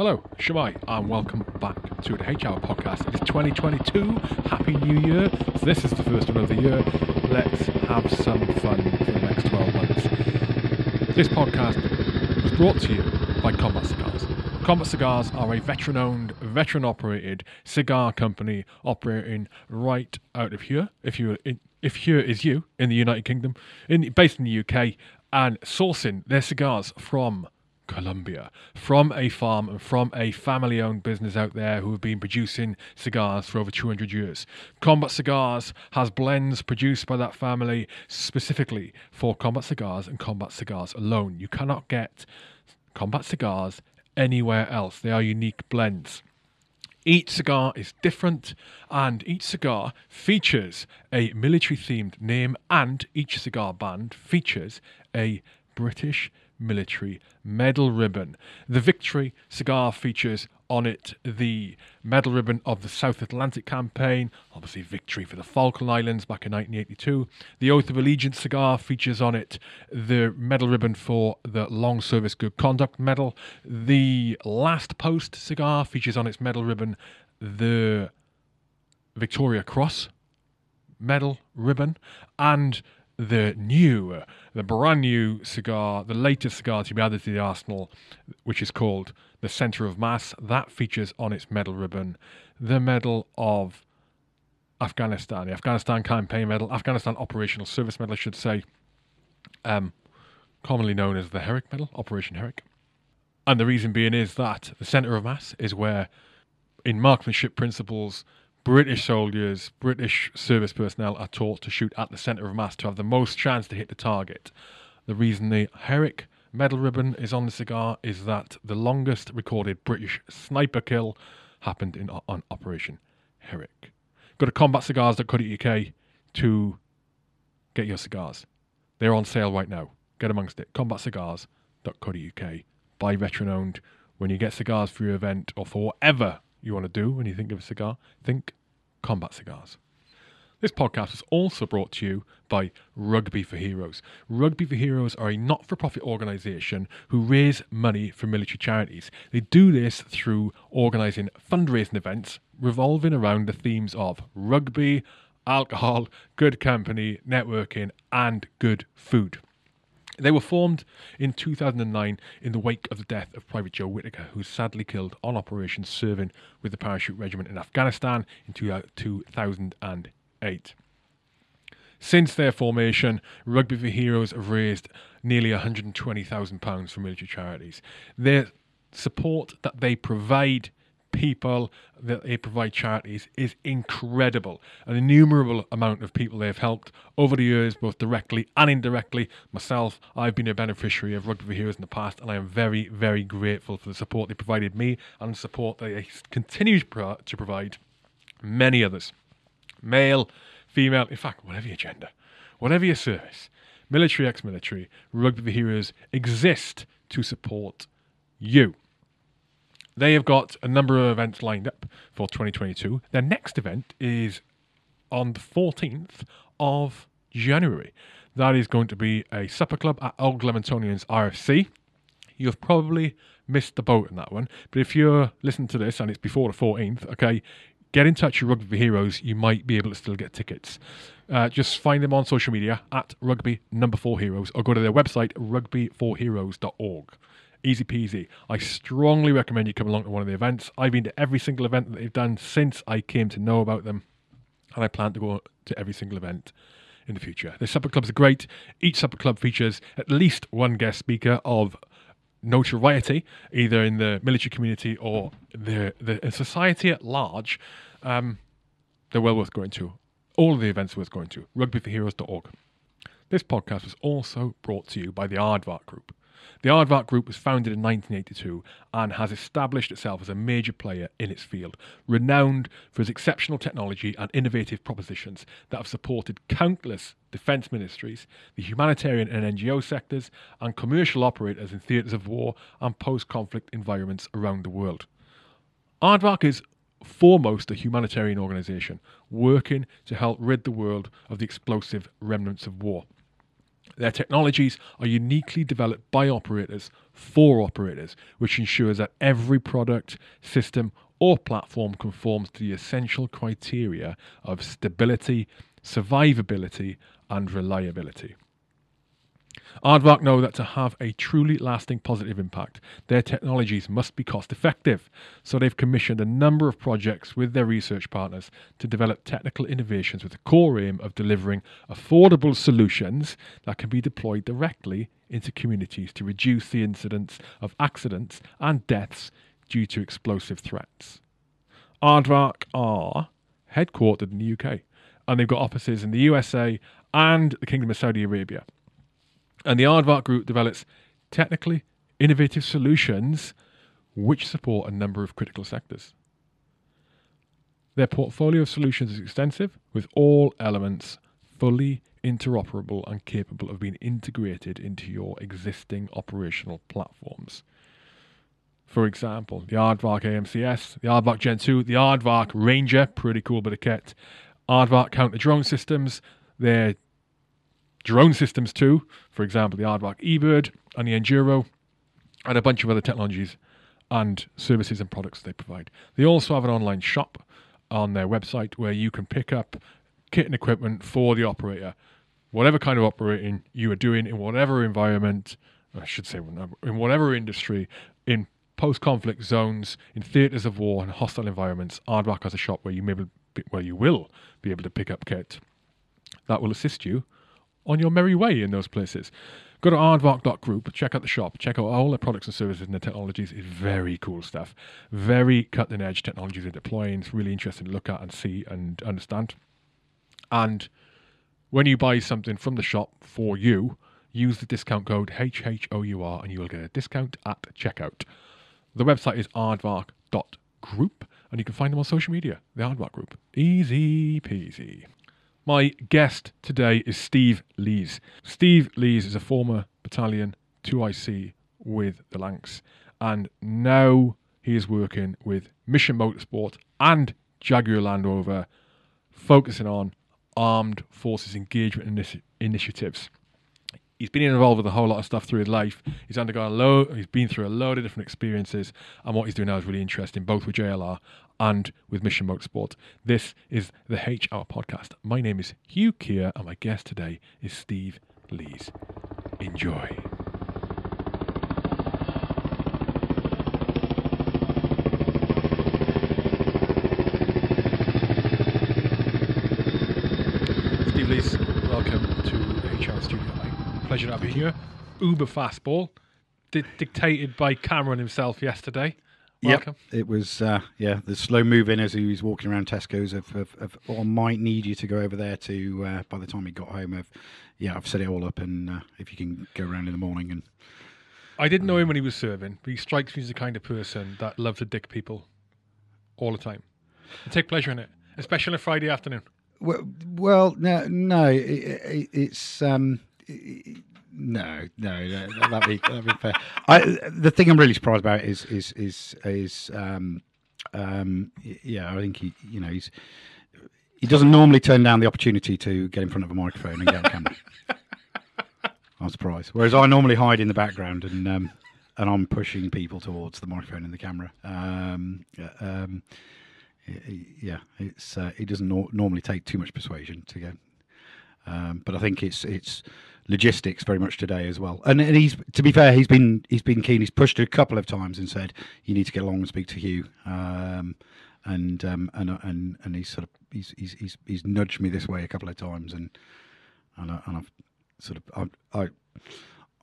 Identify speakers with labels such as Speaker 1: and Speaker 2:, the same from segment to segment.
Speaker 1: Hello, Shemai, and welcome back to the H Hour podcast. It is 2022. Happy New Year. This is the first one of the year. Let's have some fun for the next 12 months. This podcast was brought to you by Combat Cigars. Combat Cigars are a veteran owned, veteran operated cigar company operating right out of here. If you in, if here is you in the United Kingdom, in based in the UK, and sourcing their cigars from Colombia, from a farm and from a family owned business out there who have been producing cigars for over 200 years. Combat Cigars has blends produced by that family specifically for Combat Cigars and Combat Cigars alone. You cannot get Combat Cigars anywhere else, they are unique blends. Each cigar is different, and each cigar features a military themed name, and each cigar band features a British military medal ribbon. The Victory cigar features on it the medal ribbon of the South Atlantic campaign, obviously victory for the Falkland Islands back in 1982. The Oath of Allegiance cigar features on it the medal ribbon for the Long Service Good Conduct Medal. The Last Post cigar features on its medal ribbon the Victoria Cross medal ribbon and the new, the brand new cigar, the latest cigar to be added to the arsenal, which is called the Center of Mass. That features on its medal ribbon the Medal of Afghanistan, the Afghanistan Campaign Medal, Afghanistan Operational Service Medal, I should say, um, commonly known as the Herrick Medal, Operation Herrick. And the reason being is that the Center of Mass is where, in marksmanship principles, British soldiers, British service personnel are taught to shoot at the centre of mass to have the most chance to hit the target. The reason the Herrick medal ribbon is on the cigar is that the longest recorded British sniper kill happened in on Operation Herrick. Go to combatcigars.co.uk to get your cigars. They're on sale right now. Get amongst it. Combatcigars.co.uk. Buy veteran owned. When you get cigars for your event or for whatever you want to do when you think of a cigar, think combat cigars. This podcast is also brought to you by Rugby for Heroes. Rugby for Heroes are a not for profit organisation who raise money for military charities. They do this through organising fundraising events revolving around the themes of rugby, alcohol, good company, networking, and good food. They were formed in 2009 in the wake of the death of Private Joe Whitaker, who was sadly killed on operation serving with the Parachute Regiment in Afghanistan in 2008. Uh, Since their formation, Rugby for Heroes have raised nearly £120,000 for military charities. Their support that they provide people that they provide charities is incredible. An innumerable amount of people they have helped over the years, both directly and indirectly. Myself, I've been a beneficiary of Rugby for Heroes in the past, and I am very, very grateful for the support they provided me and the support they continue to provide many others. Male, female, in fact, whatever your gender, whatever your service, military, ex military, Rugby for Heroes exist to support you. They have got a number of events lined up for 2022. Their next event is on the 14th of January. That is going to be a supper club at Old Glemontonians RFC. You have probably missed the boat in that one, but if you're listening to this and it's before the 14th, okay, get in touch with Rugby Heroes. You might be able to still get tickets. Uh, just find them on social media at Rugby Number Four Heroes or go to their website rugbyforheroes.org easy peasy. I strongly recommend you come along to one of the events. I've been to every single event that they've done since I came to know about them, and I plan to go to every single event in the future. The supper clubs are great. Each supper club features at least one guest speaker of notoriety, either in the military community or the the society at large. Um, they're well worth going to. All of the events are worth going to. Rugbyforheroes.org. This podcast was also brought to you by the Aardvark Group. The Aardvark Group was founded in 1982 and has established itself as a major player in its field, renowned for its exceptional technology and innovative propositions that have supported countless defence ministries, the humanitarian and NGO sectors, and commercial operators in theatres of war and post conflict environments around the world. Aardvark is foremost a humanitarian organisation working to help rid the world of the explosive remnants of war. Their technologies are uniquely developed by operators for operators, which ensures that every product, system, or platform conforms to the essential criteria of stability, survivability, and reliability. Aardvark know that to have a truly lasting positive impact, their technologies must be cost effective. So they've commissioned a number of projects with their research partners to develop technical innovations with the core aim of delivering affordable solutions that can be deployed directly into communities to reduce the incidence of accidents and deaths due to explosive threats. Aardvark are headquartered in the UK and they've got offices in the USA and the Kingdom of Saudi Arabia. And the Aardvark Group develops technically innovative solutions which support a number of critical sectors. Their portfolio of solutions is extensive, with all elements fully interoperable and capable of being integrated into your existing operational platforms. For example, the Aardvark AMCS, the Aardvark Gen 2, the Aardvark Ranger, pretty cool bit of kit, Aardvark counter drone systems, their drone systems too, for example, the Aardvark eBird and the Enduro, and a bunch of other technologies and services and products they provide. They also have an online shop on their website where you can pick up kit and equipment for the operator, whatever kind of operating you are doing in whatever environment, I should say, in whatever industry, in post conflict zones, in theatres of war and hostile environments. Aardvark has a shop where you may be, where you will be able to pick up kit that will assist you on your merry way in those places. Go to aardvark.group, check out the shop, check out all the products and services and the technologies. It's very cool stuff. Very cutting edge technologies they're deploying. It's really interesting to look at and see and understand. And when you buy something from the shop for you, use the discount code HHOUR and you will get a discount at checkout. The website is aardvark.group and you can find them on social media, the Aardvark Group. Easy peasy. My guest today is Steve Lees. Steve Lees is a former battalion 2IC with the Lancs, and now he is working with Mission Motorsport and Jaguar Land Rover, focusing on armed forces engagement initi- initiatives he's been involved with a whole lot of stuff through his life. He's undergone a load, he's been through a load of different experiences, and what he's doing now is really interesting, both with JLR and with Mission Motorsport. This is the H Hour podcast. My name is Hugh Keir, and my guest today is Steve Lees. Enjoy. Steve Lees, welcome to H Hour Studio pleasure to have you here. Uber fastball, di- dictated by Cameron himself yesterday.
Speaker 2: Yep, it was uh, yeah the slow moving as he was walking around Tesco's of, of, of oh, I might need you to go over there to uh, by the time he got home of yeah I've set it all up and uh, if you can go around in the morning and
Speaker 1: I didn't know him when he was serving, but he strikes me as the kind of person that loves to dick people all the time. And take pleasure in it, especially on a Friday afternoon.
Speaker 2: Well, well no, no, it, it, it's um, no, no, no that'd be that'd be fair. I, the thing I'm really surprised about is is is is um, um, yeah, I think he, you know, he's he doesn't normally turn down the opportunity to get in front of a microphone and get on camera. I'm surprised. Whereas I normally hide in the background and um, and I'm pushing people towards the microphone and the camera. Um, um, yeah, it's uh, it doesn't no- normally take too much persuasion to get. Um, but I think it's it's logistics very much today as well. And, and he's to be fair, he's been he's been keen. He's pushed a couple of times and said you need to get along and speak to Hugh. Um, and um, and and and he's sort of he's, he's he's he's nudged me this way a couple of times, and and, I, and I've sort of I I,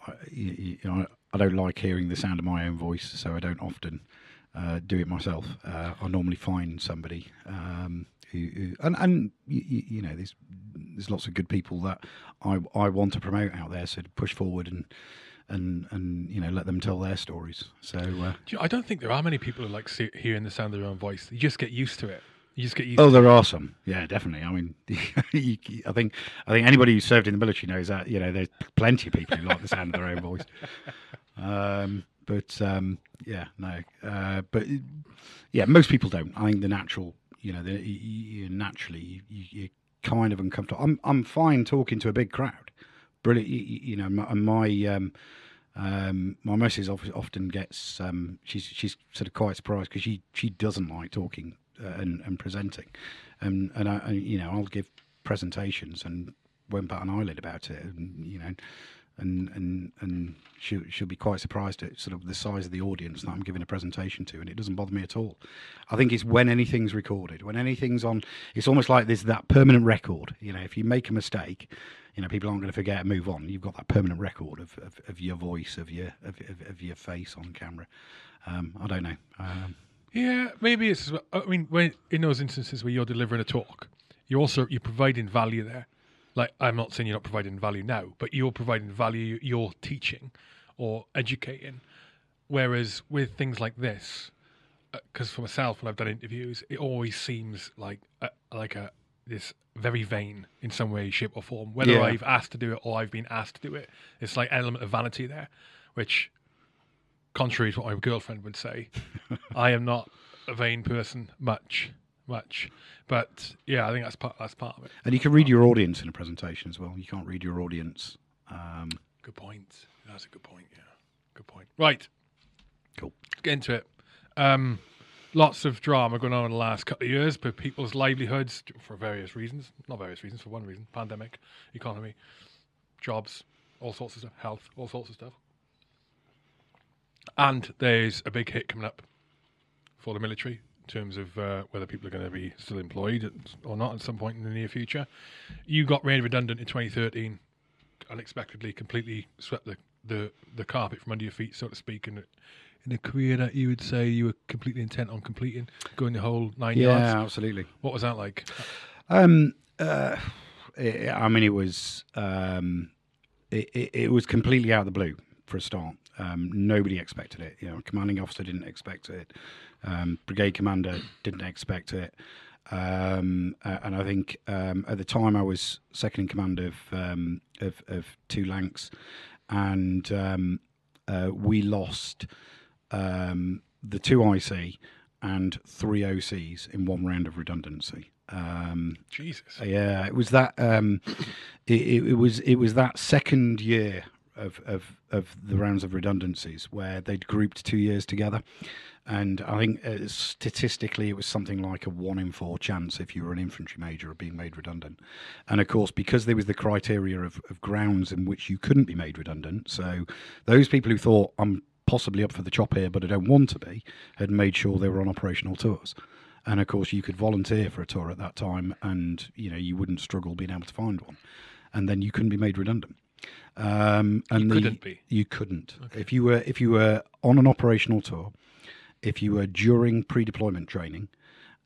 Speaker 2: I, you know, I don't like hearing the sound of my own voice, so I don't often uh, do it myself. Uh, I normally find somebody um, who, who, and and you, you, know there's there's lots of good people that I I want to promote out there, so to push forward and and and you know let them tell their stories. So uh,
Speaker 1: I don't think there are many people who like hearing the sound of their own voice. You just get used to it. You just get used.
Speaker 2: Oh, there are some. Yeah, definitely. I mean, I think I think anybody who served in the military knows that you know there's plenty of people who like the sound of their own voice. Um, but um, yeah, no. Uh, but yeah, most people don't. I think the natural you know, the, you, naturally you, you're kind of uncomfortable. I'm I'm fine talking to a big crowd, brilliant. You, you know, my, and my um, um, my missus often gets um, she's she's sort of quite surprised because she she doesn't like talking uh, and, and presenting, and and I, I you know I'll give presentations and won't bat an eyelid about it, and you know. And and and she she'll be quite surprised at sort of the size of the audience that I'm giving a presentation to, and it doesn't bother me at all. I think it's when anything's recorded, when anything's on. It's almost like there's that permanent record. You know, if you make a mistake, you know people aren't going to forget and move on. You've got that permanent record of, of, of your voice, of your of, of, of your face on camera. Um, I don't know. Um,
Speaker 1: Yeah, maybe it's. I mean, when in those instances where you're delivering a talk, you also you're providing value there. Like I'm not saying you're not providing value now, but you're providing value. You're teaching or educating. Whereas with things like this, uh, because for myself when I've done interviews, it always seems like a, like a this very vain in some way, shape, or form. Whether
Speaker 2: Yeah.
Speaker 1: I've asked to do it or I've been asked to do it, it's like an element of vanity there, which, contrary to what my girlfriend would say, I am not a vain person much, much. But yeah, I think that's part that's part of it.
Speaker 2: and you can read your audience in a presentation as well. You can't read your audience. Um,
Speaker 1: Good point. That's a good point. Yeah, good point. Right,
Speaker 2: cool.
Speaker 1: let's get into it. Um, lots of drama going on in the last couple of years, but people's livelihoods for various reasons. Not various reasons. For one reason, pandemic, economy, jobs, all sorts of stuff, health, all sorts of stuff. And there's a big hit coming up for the military terms of uh, whether people are going to be still employed or not at some point in the near future. You got made redundant in 2013, unexpectedly, completely swept the, the, the carpet from under your feet, so to speak, in a, in a career that you would say you were completely intent on completing, going the whole nine
Speaker 2: Yeah,
Speaker 1: yards.
Speaker 2: absolutely.
Speaker 1: What was that like?
Speaker 2: Um, uh, i I mean, it was um, it, it, it was completely out of the blue for a start. Um, nobody expected it. You know, commanding officer didn't expect it. Um, brigade commander didn't expect it. Um, uh, and I think um, at the time I was second in command of um, of, of two Lancs, and um, uh, we lost um, the two IC and three OCs in one round of redundancy. Um,
Speaker 1: Jesus.
Speaker 2: yeah, it was that. Um, it, it, it was it was that second year of, of of the rounds of redundancies where they'd grouped two years together, and I think uh, statistically it was something like a one in four chance if you were an infantry major of being made redundant, and of course because there was the criteria of, of grounds in which you couldn't be made redundant, so those people who thought I'm possibly up for the chop here but I don't want to be had made sure they were on operational tours. And of course you could volunteer for a tour at that time and you know you wouldn't struggle being able to find one. And then you couldn't be made redundant um, and
Speaker 1: You
Speaker 2: the-
Speaker 1: couldn't be?
Speaker 2: you couldn't. If you were if you were on an operational tour if you were during pre-deployment training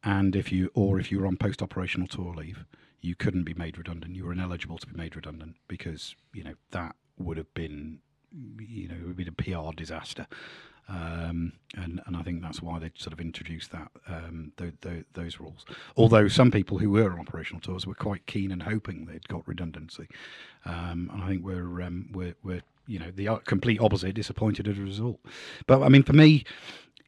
Speaker 2: and if you or if you were on post-operational tour leave you couldn't be made redundant. You were ineligible to be made redundant because you know that would have been you know it would be a PR disaster um, and and I think that's why they sort of introduced that um, th- th- those rules. Although some people who were on operational tours were quite keen and hoping they'd got redundancy, um, and I think we're um, we're we're you know the complete opposite, disappointed as a result. But I mean, for me,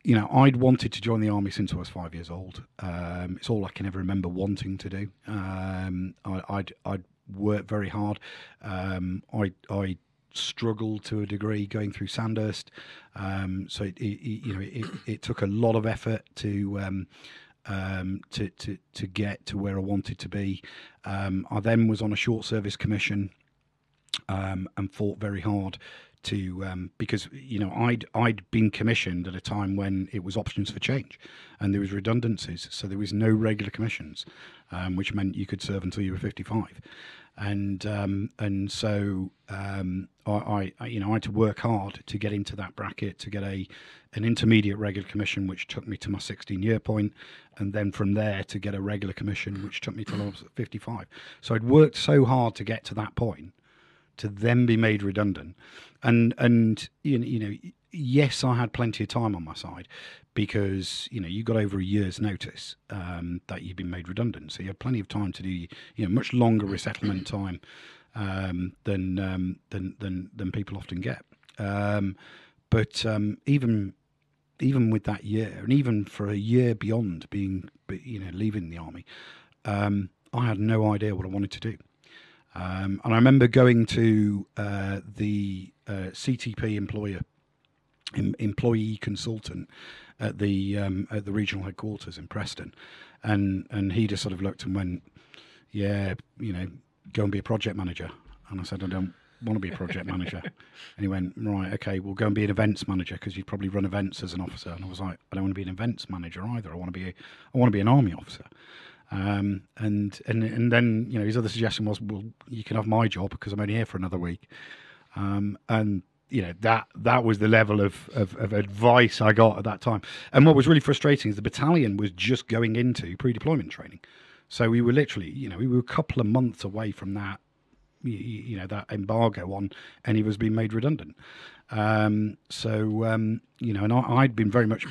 Speaker 2: you know, I'd wanted to join the army since I was five years old. Um, it's all I can ever remember wanting to do. Um, I, I'd I'd worked very hard. Um, I I struggled to a degree going through Sandhurst. Um, so it, it, you know it, it took a lot of effort to. Um, um, to, to to get to where I wanted to be, um, I then was on a short service commission um, and fought very hard to um, because you know I'd I'd been commissioned at a time when it was options for change, and there was redundancies, so there was no regular commissions, um, which meant you could serve until you were fifty five, and um, and so um, I, I you know I had to work hard to get into that bracket to get a an intermediate regular commission, which took me to my sixteen year point, and then from there to get a regular commission, which took me fifty five. So I'd worked so hard to get to that point to then be made redundant and and you know yes i had plenty of time on my side because you know you got over a year's notice um, that you've been made redundant. So you had plenty of time to do you know much longer resettlement time um, than, um, than than than people often get. Um, but um, even even with that year and even for a year beyond being you know leaving the army um, i had no idea what i wanted to do. Um, and I remember going to uh, the uh, CTP employer em- employee consultant at the um, at the regional headquarters in Preston, and and he just sort of looked and went, "Yeah, you know, go and be a project manager." And I said, "I don't want to be a project manager." and he went, "Right, okay, we'll go and be an events manager because you'd probably run events as an officer." And I was like, "I don't want to be an events manager either. I want to be a, I want to be an army officer." Um, and and and then you know his other suggestion was, well, you can have my job because I'm only here for another week. Um, and you know that that was the level of, of, of advice I got at that time. And what was really frustrating is the battalion was just going into pre-deployment training, so we were literally, you know, we were a couple of months away from that, you, know, that embargo on any of us being made redundant. Um, so um, you know, and I, I'd been very much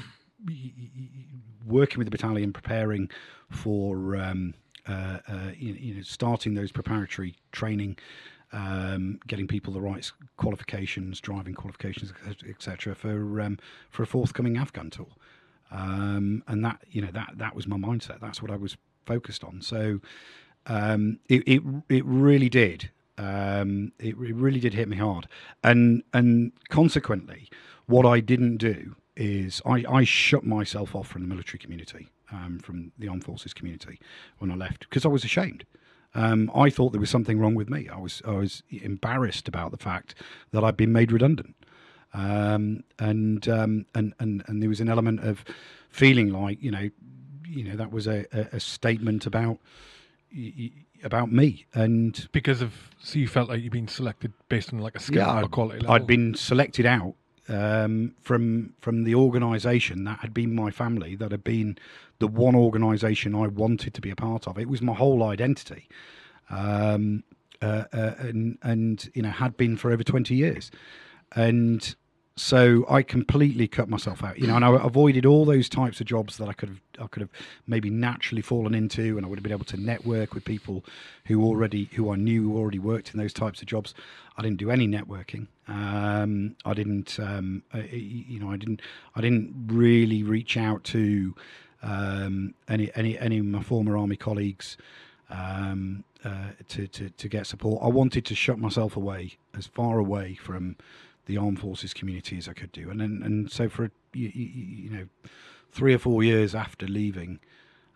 Speaker 2: working with the battalion, preparing for um, uh, uh, you, you, know starting those preparatory training, um, getting people the right qualifications, driving qualifications, etc. for um, for a forthcoming Afghan tour, um, and that you know that that was my mindset. That's what I was focused on. So um, it, it it really did. Um, it, it really did hit me hard, and and consequently, what I didn't do is I, I shut myself off from the military community, um, from the armed forces community when I left because I was ashamed. Um, I thought there was something wrong with me. I was I was embarrassed about the fact that I'd been made redundant, um, and, um, and and and there was an element of feeling like you know, you know that was a, a, a statement about about me and
Speaker 1: because of so you felt like you'd been selected based on like a skill yeah, or quality level.
Speaker 2: I'd been selected out um, from from the organisation that had been my family, that had been the one organisation I wanted to be a part of. It was my whole identity, um, uh, uh, and and you know had been for over twenty years, and so I completely cut myself out, you know, and I avoided all those types of jobs that I could have, I could have maybe naturally fallen into, and I would have been able to network with people who already, who I knew who already worked in those types of jobs. I didn't do any networking. Um, I didn't, um, I, you know, I didn't, I didn't really reach out to um, any, any, any of my former army colleagues. Um, uh, to, to to get support, I wanted to shut myself away as far away from the armed forces community as I could do. And then, and so for you, you, know three or four years after leaving,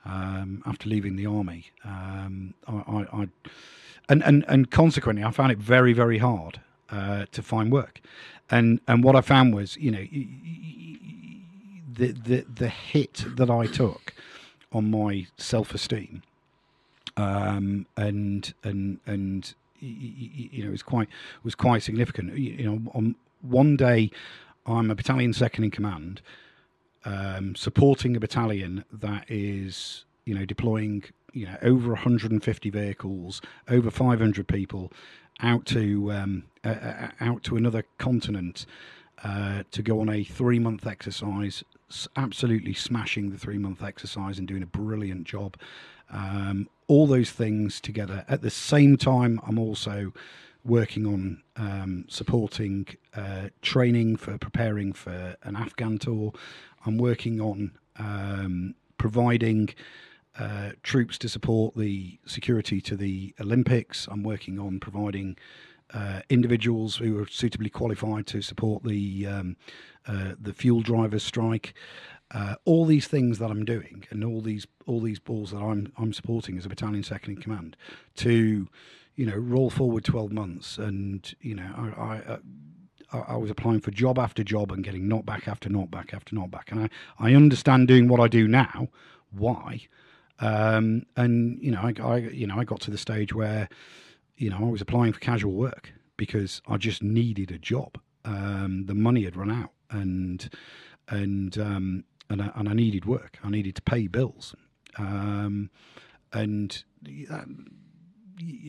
Speaker 2: um, after leaving the army, um, I, I, I, and and and consequently, I found it very very hard uh, to find work. And and what I found was, you know, the the the hit that I took on my self esteem, um, and and and you know, it was quite was quite significant. You know, on one day, I'm a battalion second in command, um, supporting a battalion that is, you know, deploying, you know, over 150 vehicles, over 500 people, out to um, uh, out to another continent. Uh, to go on a three month exercise, absolutely smashing the three month exercise and doing a brilliant job. Um, all those things together. At the same time, I'm also working on um, supporting uh, training for preparing for an Afghan tour. I'm working on um, providing uh, troops to support the security to the Olympics. I'm working on providing uh, individuals who are suitably qualified to support the um, uh, the fuel drivers strike. Uh, all these things that I'm doing, and all these all these balls that I'm I'm supporting as a battalion second in command, to you know roll forward 12 months, and you know I. I uh, I was applying for job after job and getting knocked back after knockback after knockback, and I, I understand doing what I do now why, um, and you know I, I you know I got to the stage where you know I was applying for casual work because I just needed a job. Um, the money had run out, and and um, and I, and I needed work. I needed to pay bills, um, and, that,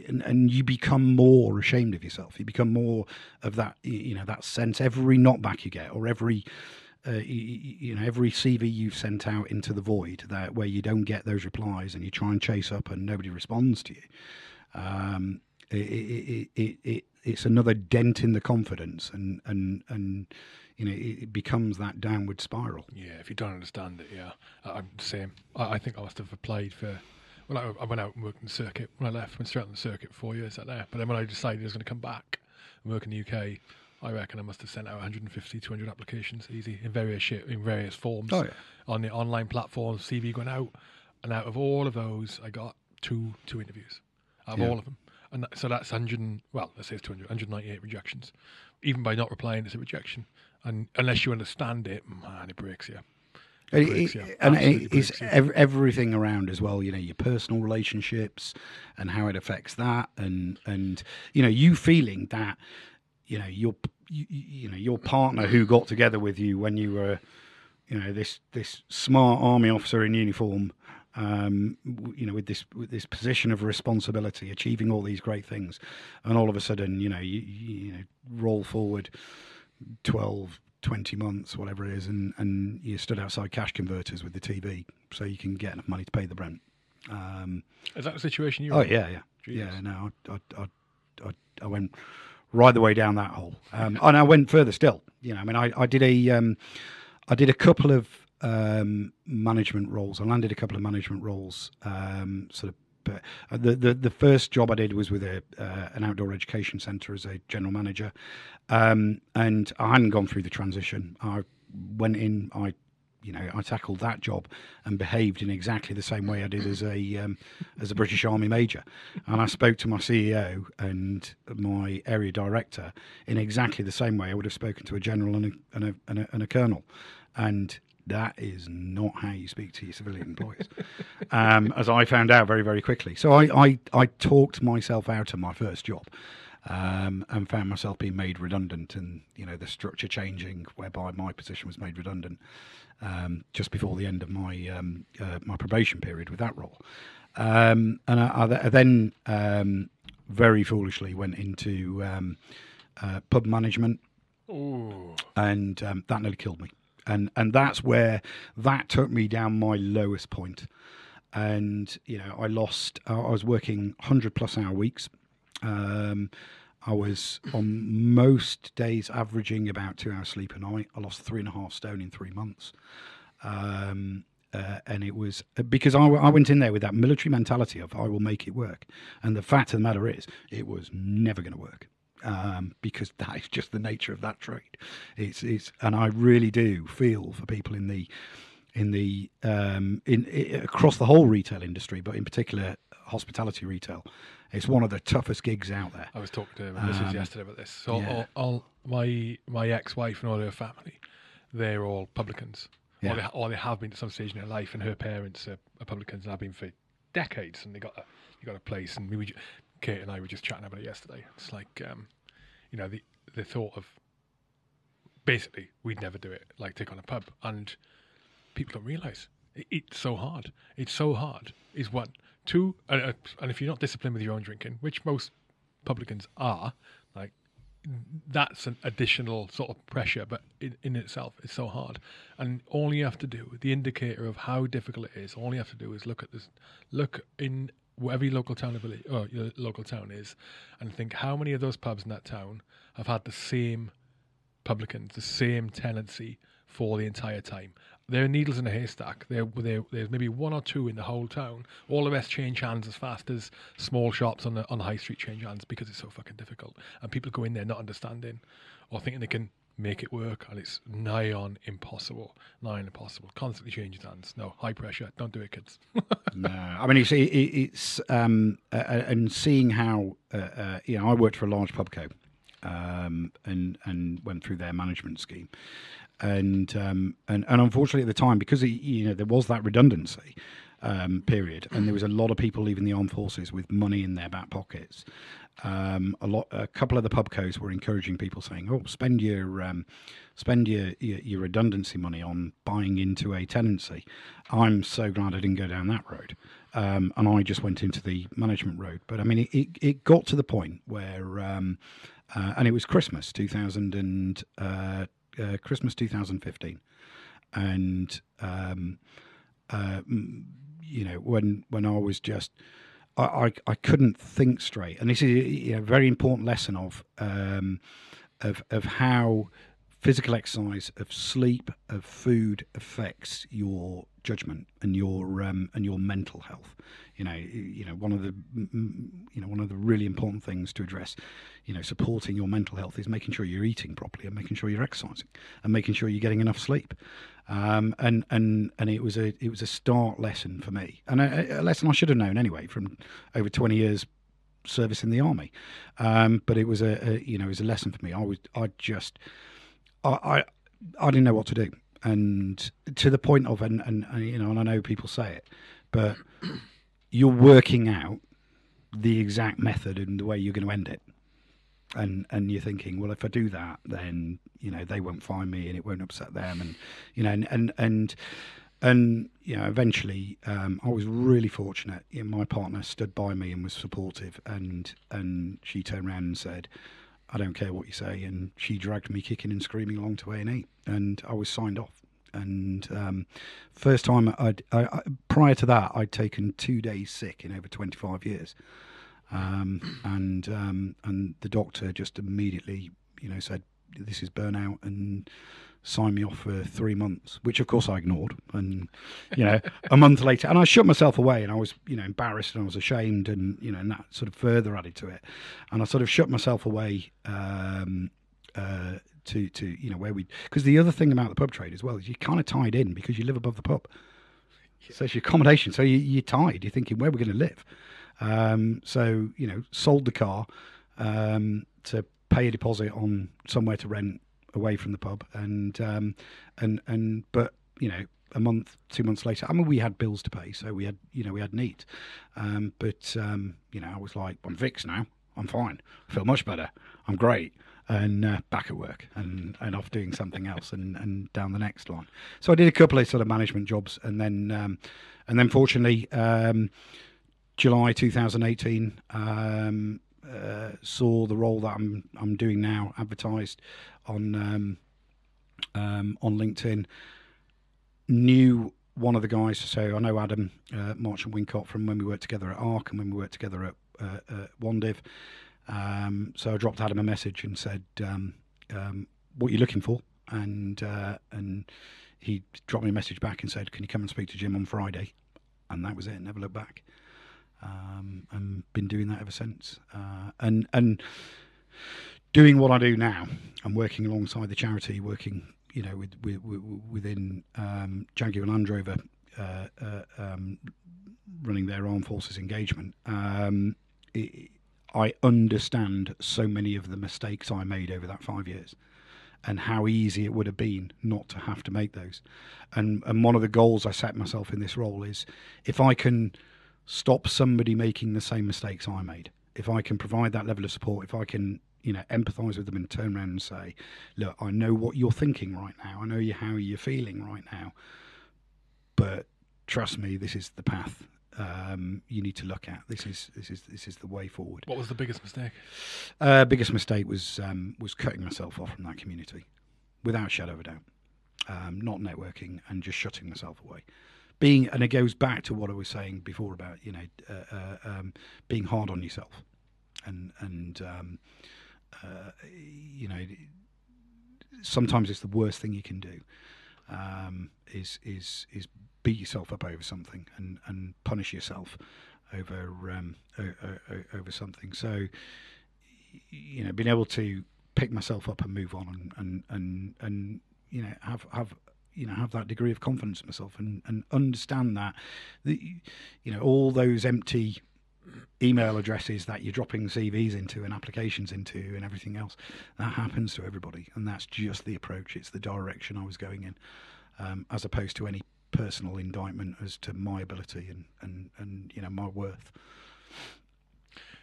Speaker 2: and and you become more ashamed of yourself. You become more of that you know that sense. Every knockback you get, or every uh, you, you, know every CV you've sent out into the void that where you don't get those replies and you try and chase up and nobody responds to you. Um, it, it, it, it, it's another dent in the confidence and and and you know, it, it, becomes that downward spiral.
Speaker 1: Yeah, if you don't understand it, yeah, I'm the same. I, I think I must have applied for Well, I, I went out and worked in the circuit. When I left, went straight on the circuit for four years out there. But then when I decided I was going to come back and work in the UK, I reckon I must have sent out 150, 200 applications, easy, in various in various forms
Speaker 2: Oh, yeah.
Speaker 1: on the online platforms. CV going out, and out of all of those, I got two two interviews out of
Speaker 2: Yeah.
Speaker 1: all of them. And that, so that's 100. Well, let's say it's 200, 198 rejections. Even by not replying, it's a rejection. And unless you understand it, man, it breaks you.
Speaker 2: And,
Speaker 1: breaks
Speaker 2: it-
Speaker 1: you.
Speaker 2: and
Speaker 1: Absolutely
Speaker 2: it- it's
Speaker 1: breaks you.
Speaker 2: ev- everything around as well. You know, your personal relationships and how it affects that, and and you know, you feeling that, you know, your you, you know your partner who got together with you when you were, you know, this this smart army officer in uniform. Um, you know, with this with this position of responsibility, achieving all these great things, and all of a sudden, you know, you, you, you know, roll forward 12, 20 months, whatever it is, and, and you stood outside cash converters with the TV so you can get enough money to pay the rent. Um,
Speaker 1: Is that the situation you
Speaker 2: oh,
Speaker 1: in?
Speaker 2: yeah, yeah.
Speaker 1: Jesus.
Speaker 2: Yeah, no, I, I, I, I, I went right the way down that hole. Um, and I went further still. You know, I mean, I, I did a, um, I did a couple of um, management roles. I landed a couple of management roles, um, sort of. But uh, the, the the first job I did was with a uh, an outdoor education centre as a general manager, um, and I hadn't gone through the transition. I went in. I you know, I tackled that job and behaved in exactly the same way I did as a um, as a British Army major. And I spoke to my CEO and my area director in exactly the same way I would have spoken to a general and a and a, and a, and a colonel. And that is not how you speak to your civilian employees, um, as I found out very very quickly. So I, I I talked myself out of my first job um, and found myself being made redundant, and you know the structure changing, whereby my position was made redundant um, just before the end of my um, uh, my probation period with that role. Um, and I, I th- I then um, very foolishly went into um, uh, pub management,
Speaker 1: Ooh.
Speaker 2: and um, that nearly killed me. And and that's where that took me down my lowest. And you know, I lost. I I was working hundred plus hour weeks. Um, I was on most days averaging about two hours sleep a night. I lost three and a half stone in three months. Um, uh, and it was because I, I went in there with that military mentality of I will make it work. And the fact of the matter is, it was never going to work um, because that is just the nature of that trade. It's, it's, and I really do feel for people in the in the um, in, i across the whole retail industry, but in particular hospitality retail. It's one of the toughest gigs out there.
Speaker 1: I was talking to my
Speaker 2: Um,
Speaker 1: yesterday about this. So
Speaker 2: yeah.
Speaker 1: all, all my my ex-wife and all her family, they're all publicans,
Speaker 2: Yeah.
Speaker 1: or, they, or they have been at some stage in their life. And her parents are, are publicans and have been for decades. And they got a they got a place. And we, ju- Kate and I were just chatting about it yesterday. It's like, um, you know, the the thought of basically we'd never do it, like take on a pub, and people don't realise it, it's so hard. It's so hard. Is one, two, and, uh, and if you're not disciplined with your own drinking, which most publicans are, like that's an additional sort of pressure, but in, in itself, it's so hard. And all you have to do, the indicator of how difficult it is, all you have to do is look at this, look in whatever your local town village, or your local town is, and think how many of those pubs in that town have had the same publicans, the same tenancy for the entire time. There are needles in a haystack. They're, they're, there's maybe one or two in the whole town. All the rest change hands as fast as small shops on the on the high street change hands because it's so fucking difficult. And people go in there not understanding or thinking they can make it work, and it's nigh on impossible. Nigh on impossible. Constantly changing hands. No high pressure. Don't do it, kids.
Speaker 2: No, I mean it's it, it's um, uh, and seeing how uh, uh, you know I worked for a large pubco, um, and and went through their management scheme, and um, and and unfortunately at the time because it, you know there was that redundancy um, period, and there was a lot of people leaving the armed forces with money in their back pockets. Um, a lot, a couple of the pubcos were encouraging people, saying, "Oh, spend your um, spend your, your your redundancy money on buying into a tenancy." I'm so glad I didn't go down that road, um, and I just went into the management road. But I mean, it, it, it got to the point where, um, uh, and it was Christmas 2000 and uh, uh, Christmas 2015, and um, uh, you know when when I was just I, I, I couldn't think straight, and this is a very important lesson of um, of of how physical exercise, of sleep, of food affects your judgment and your um, and your mental health. You know, you know one of the you know one of the really important things to address, you know, supporting your mental health is making sure you're eating properly and making sure you're exercising and making sure you're getting enough sleep. Um, and and and it was a it was a start lesson for me, and a, a lesson I should have known anyway from over 20 years service in the army. Um, but it was a, a, you know it was a lesson for me. I was I just I, I I didn't know what to do, and to the point of and, and, and you know and I know people say it, but you're working out the exact method and the way you're going to end it. And and you're thinking, well, if I do that, then you know they won't find me, and it won't upset them, and you know, and and and, and you know, eventually, um, I was really fortunate. Know, my partner stood by me and was supportive, and and she turned around and said, "I don't care what you say," and she dragged me kicking and screaming along to A and E, and I was signed off. And um, first time I'd I, I, prior to that I'd taken two days sick in over 25 years, um, and um, and the doctor just immediately you know said this is burnout and sign me off for three months, which of course I ignored. And you know, a month later, and I shut myself away, and I was you know embarrassed and I was ashamed, and you know, and that sort of further added to it. And I sort of shut myself away. Um, uh, to to you know where we because the other thing about the pub trade as well is you're kind of tied in because you live above the pub, yeah. so it's your accommodation. So you, you're tied. You're thinking where we're going to live. Um, so you know, sold the car um, to pay a deposit on somewhere to rent away from the pub, and um, and and but you know a month, two months later, I mean, we had bills to pay, so we had, you know, we had neat. Um, but um, you know, I was like, I'm fixed now. I'm fine. I feel much better. I'm great and uh, back at work and, and off doing something else and, and down the next line. So I did a couple of sort of management jobs and then um, and then fortunately um, July 2018 um, uh, saw the role that I'm I'm doing now advertised on um, um, on LinkedIn. Knew one of the guys, so I know Adam uh, Marchant Wincott from when we worked together at ARC and when we worked together at, uh, at. Um, so I dropped Adam a message and said, um, um, "What are you looking for?" And uh, and he dropped me a message back and said, "Can you come and speak to Jim on Friday?" And that was it. Never looked back. Um, and been doing that ever since. Uh, and and doing what I do now. I'm working alongside the charity, working you know with, with, with within um, Jaguar Land Rover, uh, uh, um, running their armed forces engagement. Um, it, I understand so many of the mistakes I made over that five years and how easy it would have been not to have to make those. And and one of the goals I set myself in this role is if I can stop somebody making the same mistakes I made, if I can provide that level of support, if I can you know empathize with them and turn around and say, look, I know what you're thinking right now. I know you how you're feeling right now, but trust me, this is the path um, you need to look at. This is this is this is the way forward.
Speaker 1: What was the biggest mistake?
Speaker 2: Uh, biggest mistake was um, was cutting myself off from that community, without shadow of a doubt. Um, not networking and just shutting myself away. Being and it goes back to what I was saying before about you know uh, uh, um, being hard on yourself, and and um, uh, you know sometimes it's the worst thing you can do. Um, is is is beat yourself up over something and, and punish yourself over um, over something. So you know, being able to pick myself up and move on and and and, and you know have have you know have that degree of confidence in myself and and understand that the you know all those empty email addresses that you're dropping CVs into and applications into and everything else that happens to everybody and that's just the approach it's the direction I was going in um, as opposed to any personal indictment as to my ability and, and, and you know my worth.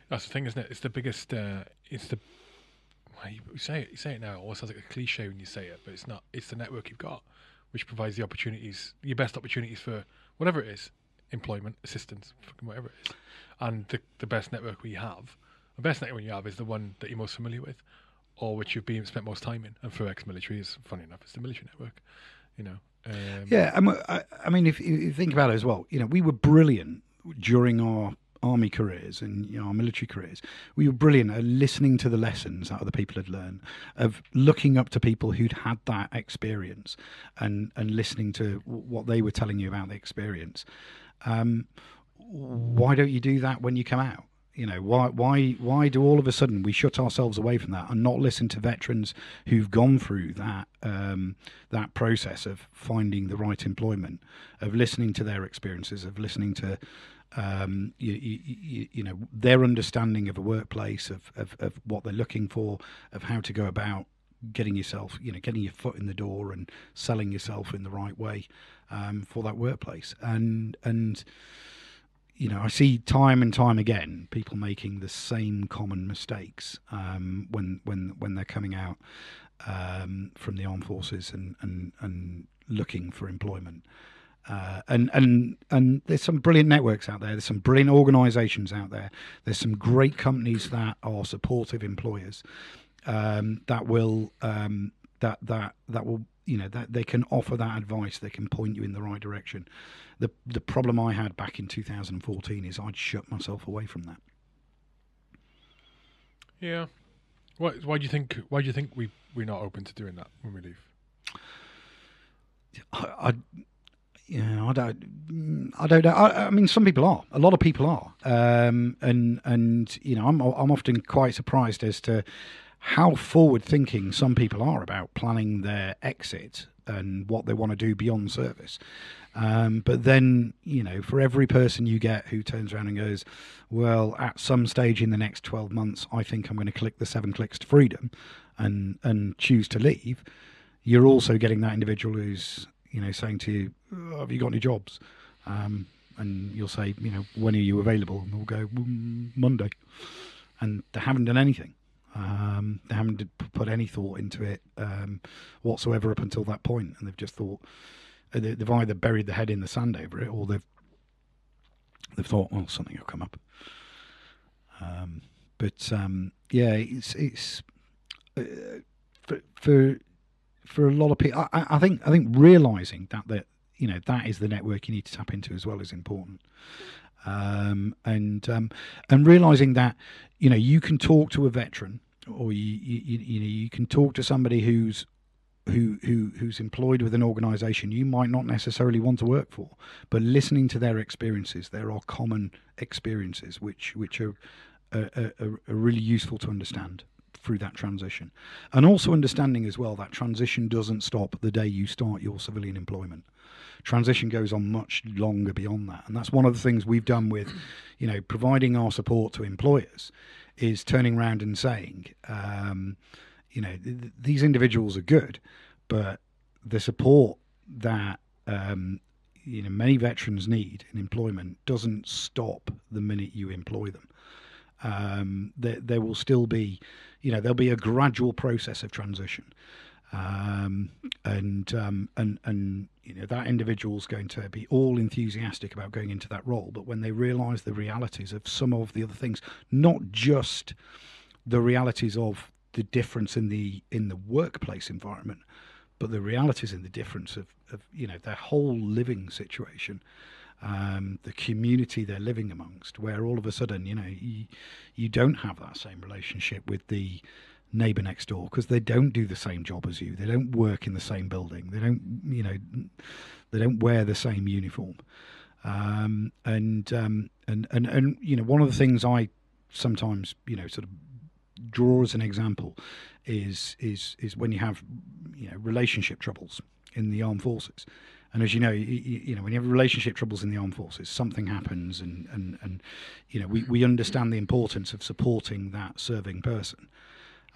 Speaker 1: That's the thing, isn't it? It's the biggest. Uh, it's the you say it. You say it now. It almost sounds like a cliche when you say it, but it's not. It's the network you've got, which provides the opportunities, your best opportunities for whatever it is, employment, assistance, fucking whatever it is, and the the best network we have. The best network you have is the one that you're most familiar with, or which you've been spent most time in. And for ex-military, is funny enough, it's the military network. You know,
Speaker 2: um, yeah, I, I mean, if you think about it as well, you know, we were brilliant during our army careers and you know, our military careers, we were brilliant at listening to the lessons that other people had learned, of looking up to people who'd had that experience, and and listening to what they were telling you about the experience. Um, why don't you do that when you come out? You know why why why do all of a sudden we shut ourselves away from that and not listen to veterans who've gone through that um, that process of finding the right employment, of listening to their experiences, of listening to um, you, you, you, know their understanding of a workplace, of, of, of what they're looking for, of how to go about getting yourself, you know, getting your foot in the door and selling yourself in the right way um, for that workplace, and and you know, I see time and time again people making the same common mistakes um, when when when they're coming out um, from the armed forces and, and and looking for employment. Uh, and and and there's some brilliant networks out there. There's some brilliant organisations out there. There's some great companies that are supportive employers um, that will um, that that that will you know that they can offer that advice. They can point you in the right direction the the problem I had back in 2014 is I'd shut myself away from that.
Speaker 1: Yeah. Why, why do you think? Why do you think we we're not open to doing that when we leave?
Speaker 2: I, I yeah, I don't, I don't know. I, I, mean, some people are. A lot of people are, um, and and you know, I'm I'm often quite surprised as to how forward thinking some people are about planning their exit and what they want to do beyond service. Um, but then, you know, for every person you get who turns around and goes, well, at some stage in the next 12 months, I think I'm going to click the seven clicks to freedom and, and choose to leave, you're also getting that individual who's, you know, saying to you, have you got any jobs? Um, and you'll say, you know, when are you available? And they'll go, mm, Monday. And they haven't done anything. Um, they haven't put any thought into it um, whatsoever up until that point. point, and they've just thought uh, they've either buried the head in the sand over it, or they've they've thought, well, something will come up. Um, but um, yeah, it's it's uh, for, for for a lot of people. I, I think I think realizing that that you know that is the network you need to tap into as well is important. Um, and um, and realizing that you know you can talk to a veteran or you, you you know you can talk to somebody who's who who who's employed with an organization you might not necessarily want to work for but listening to their experiences there are common experiences which which are are, are, are really useful to understand through that transition. And also understanding as well that transition doesn't stop the day you start your civilian employment transition goes on much longer beyond that. And that's one of the things we've done with, you know, providing our support to employers is turning around and saying, um, you know, th- these individuals are good, but the support that um, you know many veterans need in employment doesn't stop the minute you employ them. Um, there, there will still be, you know, there'll be a gradual process of transition um, and um, and and you know that individual's going to be all enthusiastic about going into that role, but when they realise the realities of some of the other things, not just the realities of the difference in the in the workplace environment, but the realities in the difference of, of you know their whole living situation, um, the community they're living amongst, where all of a sudden you know you, you don't have that same relationship with the neighbor next door because they don't do the same job as you. They don't work in the same building. They don't, you know, they don't wear the same uniform. Um, and um, and and and you know, one of the things I sometimes, you know, sort of draw as an example is is is when you have, you know, relationship troubles in the armed forces. And as you know, you, you, know when you have relationship troubles in the armed forces, something happens, and and and you know we, we understand the importance of supporting that serving person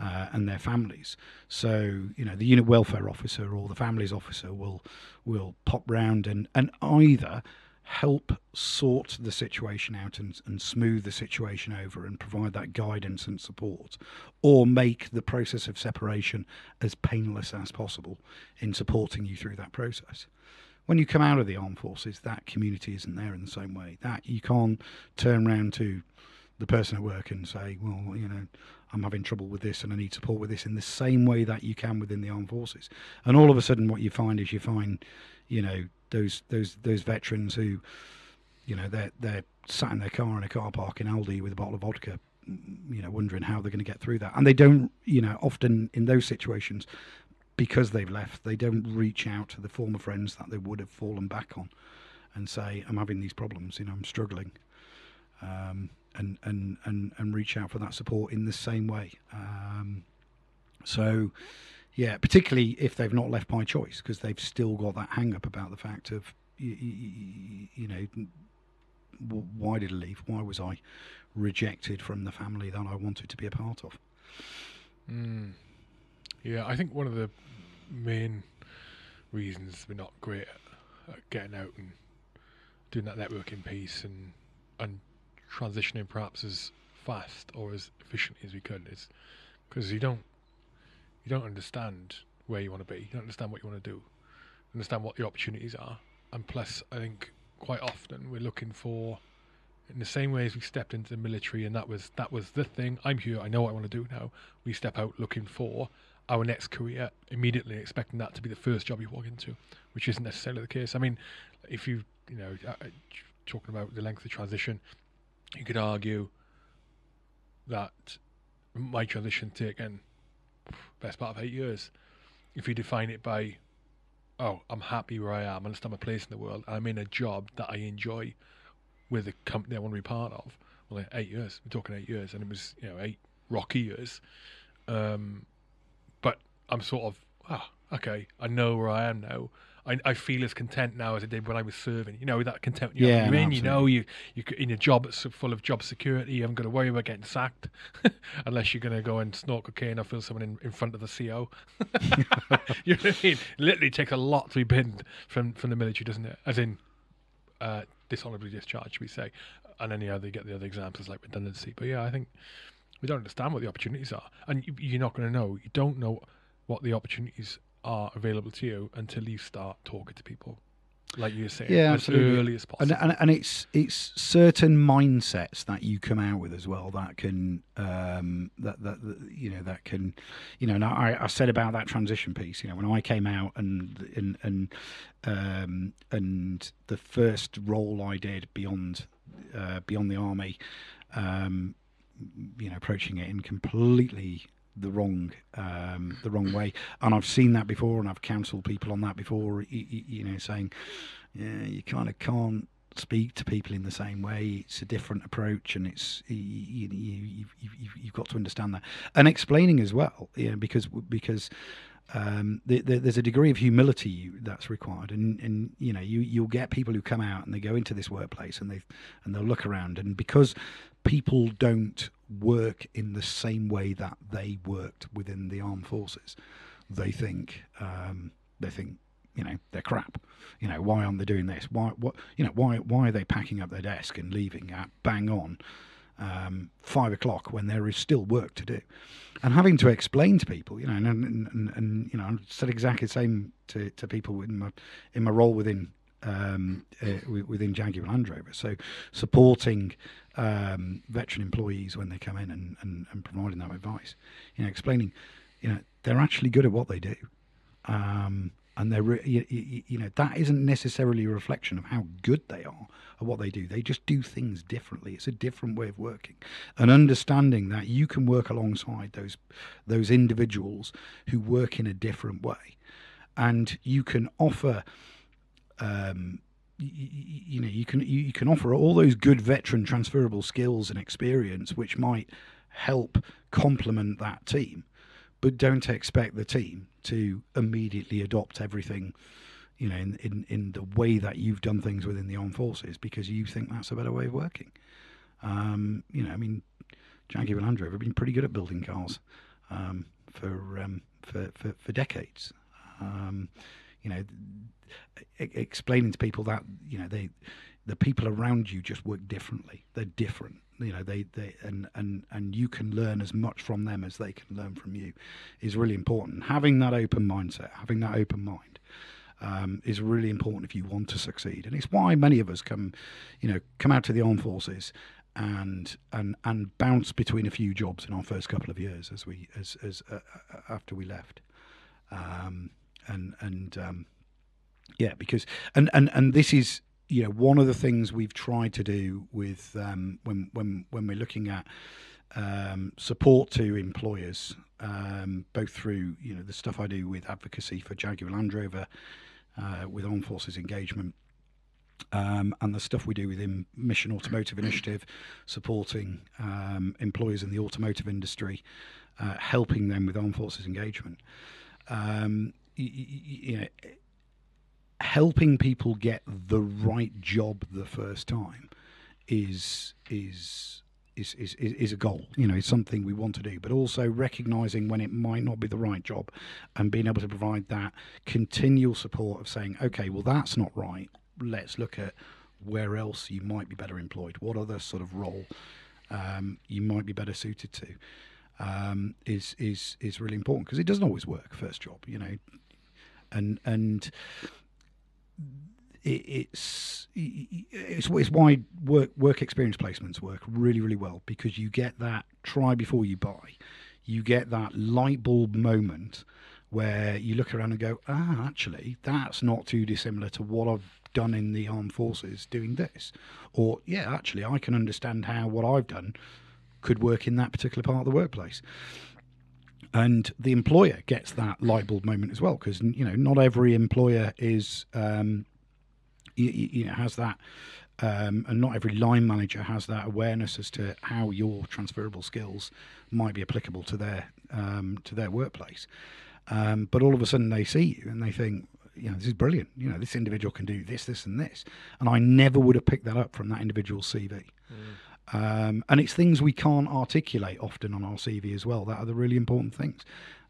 Speaker 2: uh, and their families. So you know the unit welfare officer or the families officer will will pop round and and either help sort the situation out and, and smooth the situation over and provide that guidance and support, or make the process of separation as painless as possible in supporting you through that process when you come out of the armed forces, that community isn't there in the same way. That you can't turn around to the person at work and say, well, you know, I'm having trouble with this and I need support with this in the same way that you can within the armed forces. And all of a sudden, what you find is you find, you know, those those those veterans who, you know they're they're sat in their car in a car park in Aldi with a bottle of vodka, mm, you know, wondering how they're going to get through that, and they don't, you know, often in those situations. Because they've left, they don't reach out to the former friends that they would have fallen back on, and say, "I'm having these problems. You know, I'm struggling." Um, and, and, and, and reach out for that support in the same way. Um, so, yeah, particularly if they've not left by choice, because they've still got that hang up about the fact of, you, you, you know, why did I leave? Why was I rejected from the family that I wanted to be a part of?
Speaker 1: Mm. Yeah, I think one of the main reasons we're not great at getting out and doing that networking piece and and transitioning perhaps as fast or as efficiently as we could is because you don't you don't understand where you want to be. You don't understand what you want to do. Understand what the opportunities are, and plus, I think quite often we're looking for, in the same way as we stepped into the military, and that was that was the thing. I'm here. I know what I want to do now. We step out looking for our next career immediately, expecting that to be the first job you walk into, which isn't necessarily the case. I mean, if you you know uh, uh, talking about the length of transition, you could argue that my transition taken best part of eight years. If you define it by, oh, I'm happy where I am, I understand my place in the world, I'm in a job that I enjoy with a company I want to be part of. Well, eight years. We're talking eight years, and it was you know eight rocky years. Um, but I'm sort of ah okay. I know where I am now. I, I feel as content now as I did when I was serving. You know that content you
Speaker 2: yeah,
Speaker 1: you're in.
Speaker 2: absolutely.
Speaker 1: You know you you in a job that's full of job security. You haven't got to worry about getting sacked unless you're going to go and snort cocaine or feel someone in, in front of the CO. you know what I mean? Literally takes a lot to be binned from from the military, doesn't it? As in uh, dishonorably discharged, we say, and then yeah, they get the other examples like redundancy. But yeah, I think we don't understand what the opportunities are, and you, you're not going to know. You don't know what the opportunities are available to you until you start talking to people, like you saying,
Speaker 2: Yeah,
Speaker 1: as
Speaker 2: absolutely.
Speaker 1: early as possible.
Speaker 2: and, and and it's it's certain mindsets that you come out with as well that can um that, that that, you know that can you know and I, I said about that transition piece you know when I came out and and and um and the first role I did beyond uh, beyond the army um you know approaching it in completely the wrong um, the wrong way and I've seen that before and I've counseled people on that before y- y- you know saying yeah, you kind of can't speak to people in the same way. It's a different approach, and it's you, you, you, you've got to understand that and explaining as well. You know, because because um, the, the, there's a degree of humility that's required, and, and you know you you'll get people who come out and they go into this workplace and they and they'll look around, and because people don't work in the same way that they worked within the armed forces, they think um, they think you know they're crap. You know why aren't they doing this? Why what you know why why are they packing up their desk and leaving at bang on um, five o'clock when there is still work to do? And having to explain to people, you know, and and, and, and you know, I said exactly the same to, to people in my in my role within um, uh, within Jaguar Land Rover. So supporting um, veteran employees when they come in and, and, and providing that advice, you know, explaining, you know, they're actually good at what they do. Um, and they're, re- you, you, you know, that isn't necessarily a reflection of how good they are or what they do. They just do things differently. It's a different way of working, and understanding that you can work alongside those those individuals who work in a different way, and you can offer um, you, you know you can you, you can offer all those good veteran transferable skills and experience which might help complement that team but don't expect the team to immediately adopt everything you know in, in in the way that you've done things within the armed forces because you think that's a better way of working. Um, you know i mean Jaguar Land Rover have been pretty good at building cars um, for, um, for for for decades. Um, you know e- explaining to people that you know they the people around you just work differently. They're different you know they they and and and you can learn as much from them as they can learn from you is really important. Having that open mindset having that open mind um, is really important if you want to succeed. And it's why many of us come you know come out to the armed forces and and and bounce between a few jobs in our first couple of years as we as as uh, uh, after we left. Um, and and um, yeah because and and and this is you know, one of the things we've tried to do with um, when when when we're looking at um, support to employers, um, both through you know the stuff I do with advocacy for Jaguar Land Rover, uh, with Armed Forces engagement, um, and the stuff we do within Mission Automotive Initiative, supporting um, employers in the automotive industry, uh, helping them with Armed Forces engagement. Um, y- y- you know, helping people get the right job the first time is is is, is, is a goal, you know, it's something we want to do, but also recognizing when it might not be the right job and being able to provide that continual support of saying, okay, well, that's not right. Let's look at where else you might be better employed. What other sort of role um, you might be better suited to um, is is is really important because it doesn't always work first job, you know, and and it's it's it's why work work experience placements work really really well because you get that try before you buy, you get that light bulb moment where you look around and go, ah, actually, that's not too dissimilar to what I've done in the armed forces doing this, or yeah, actually, I can understand how what I've done could work in that particular part of the workplace and the employer gets that light bulb moment as well because you know not every employer is um, you, you know has that um, and not every line manager has that awareness as to how your transferable skills might be applicable to their um, to their workplace. Um, but all of a sudden they see you and they think, you know, this is brilliant. You know, this individual can do this, this, and this, and I never would have picked that up from that individual's CV. Mm. Um, and it's things we can't articulate often on our CV as well. That are the really important things.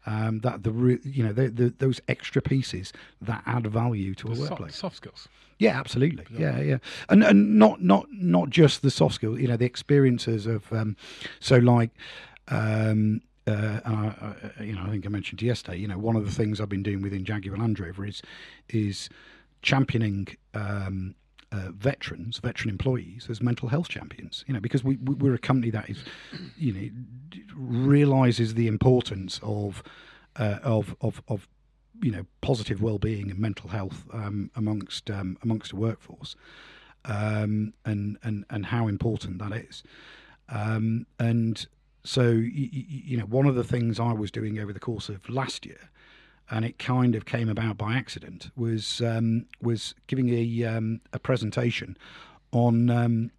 Speaker 2: Um, that the re- you know the, the, those extra pieces that add value to
Speaker 1: the
Speaker 2: a workplace.
Speaker 1: Soft skills.
Speaker 2: Yeah, absolutely. Yeah, yeah, yeah. and and not not not just the soft skills. You know, the experiences of um, so like. Um, uh, and I, I, you know, I think I mentioned yesterday. You know, one of the things I've been doing within Jaguar Land Rover is is championing um, uh, veterans, veteran employees, as mental health champions. You know, because we, we are a company that is, you know, realizes the importance of uh, of of of you know positive well-being and mental health um, amongst um, amongst the workforce, um, and and and how important that is, um, and so you, you know one of the things I was doing over the course of last year and it kind of came about by accident, was um, was giving a um, a presentation on um,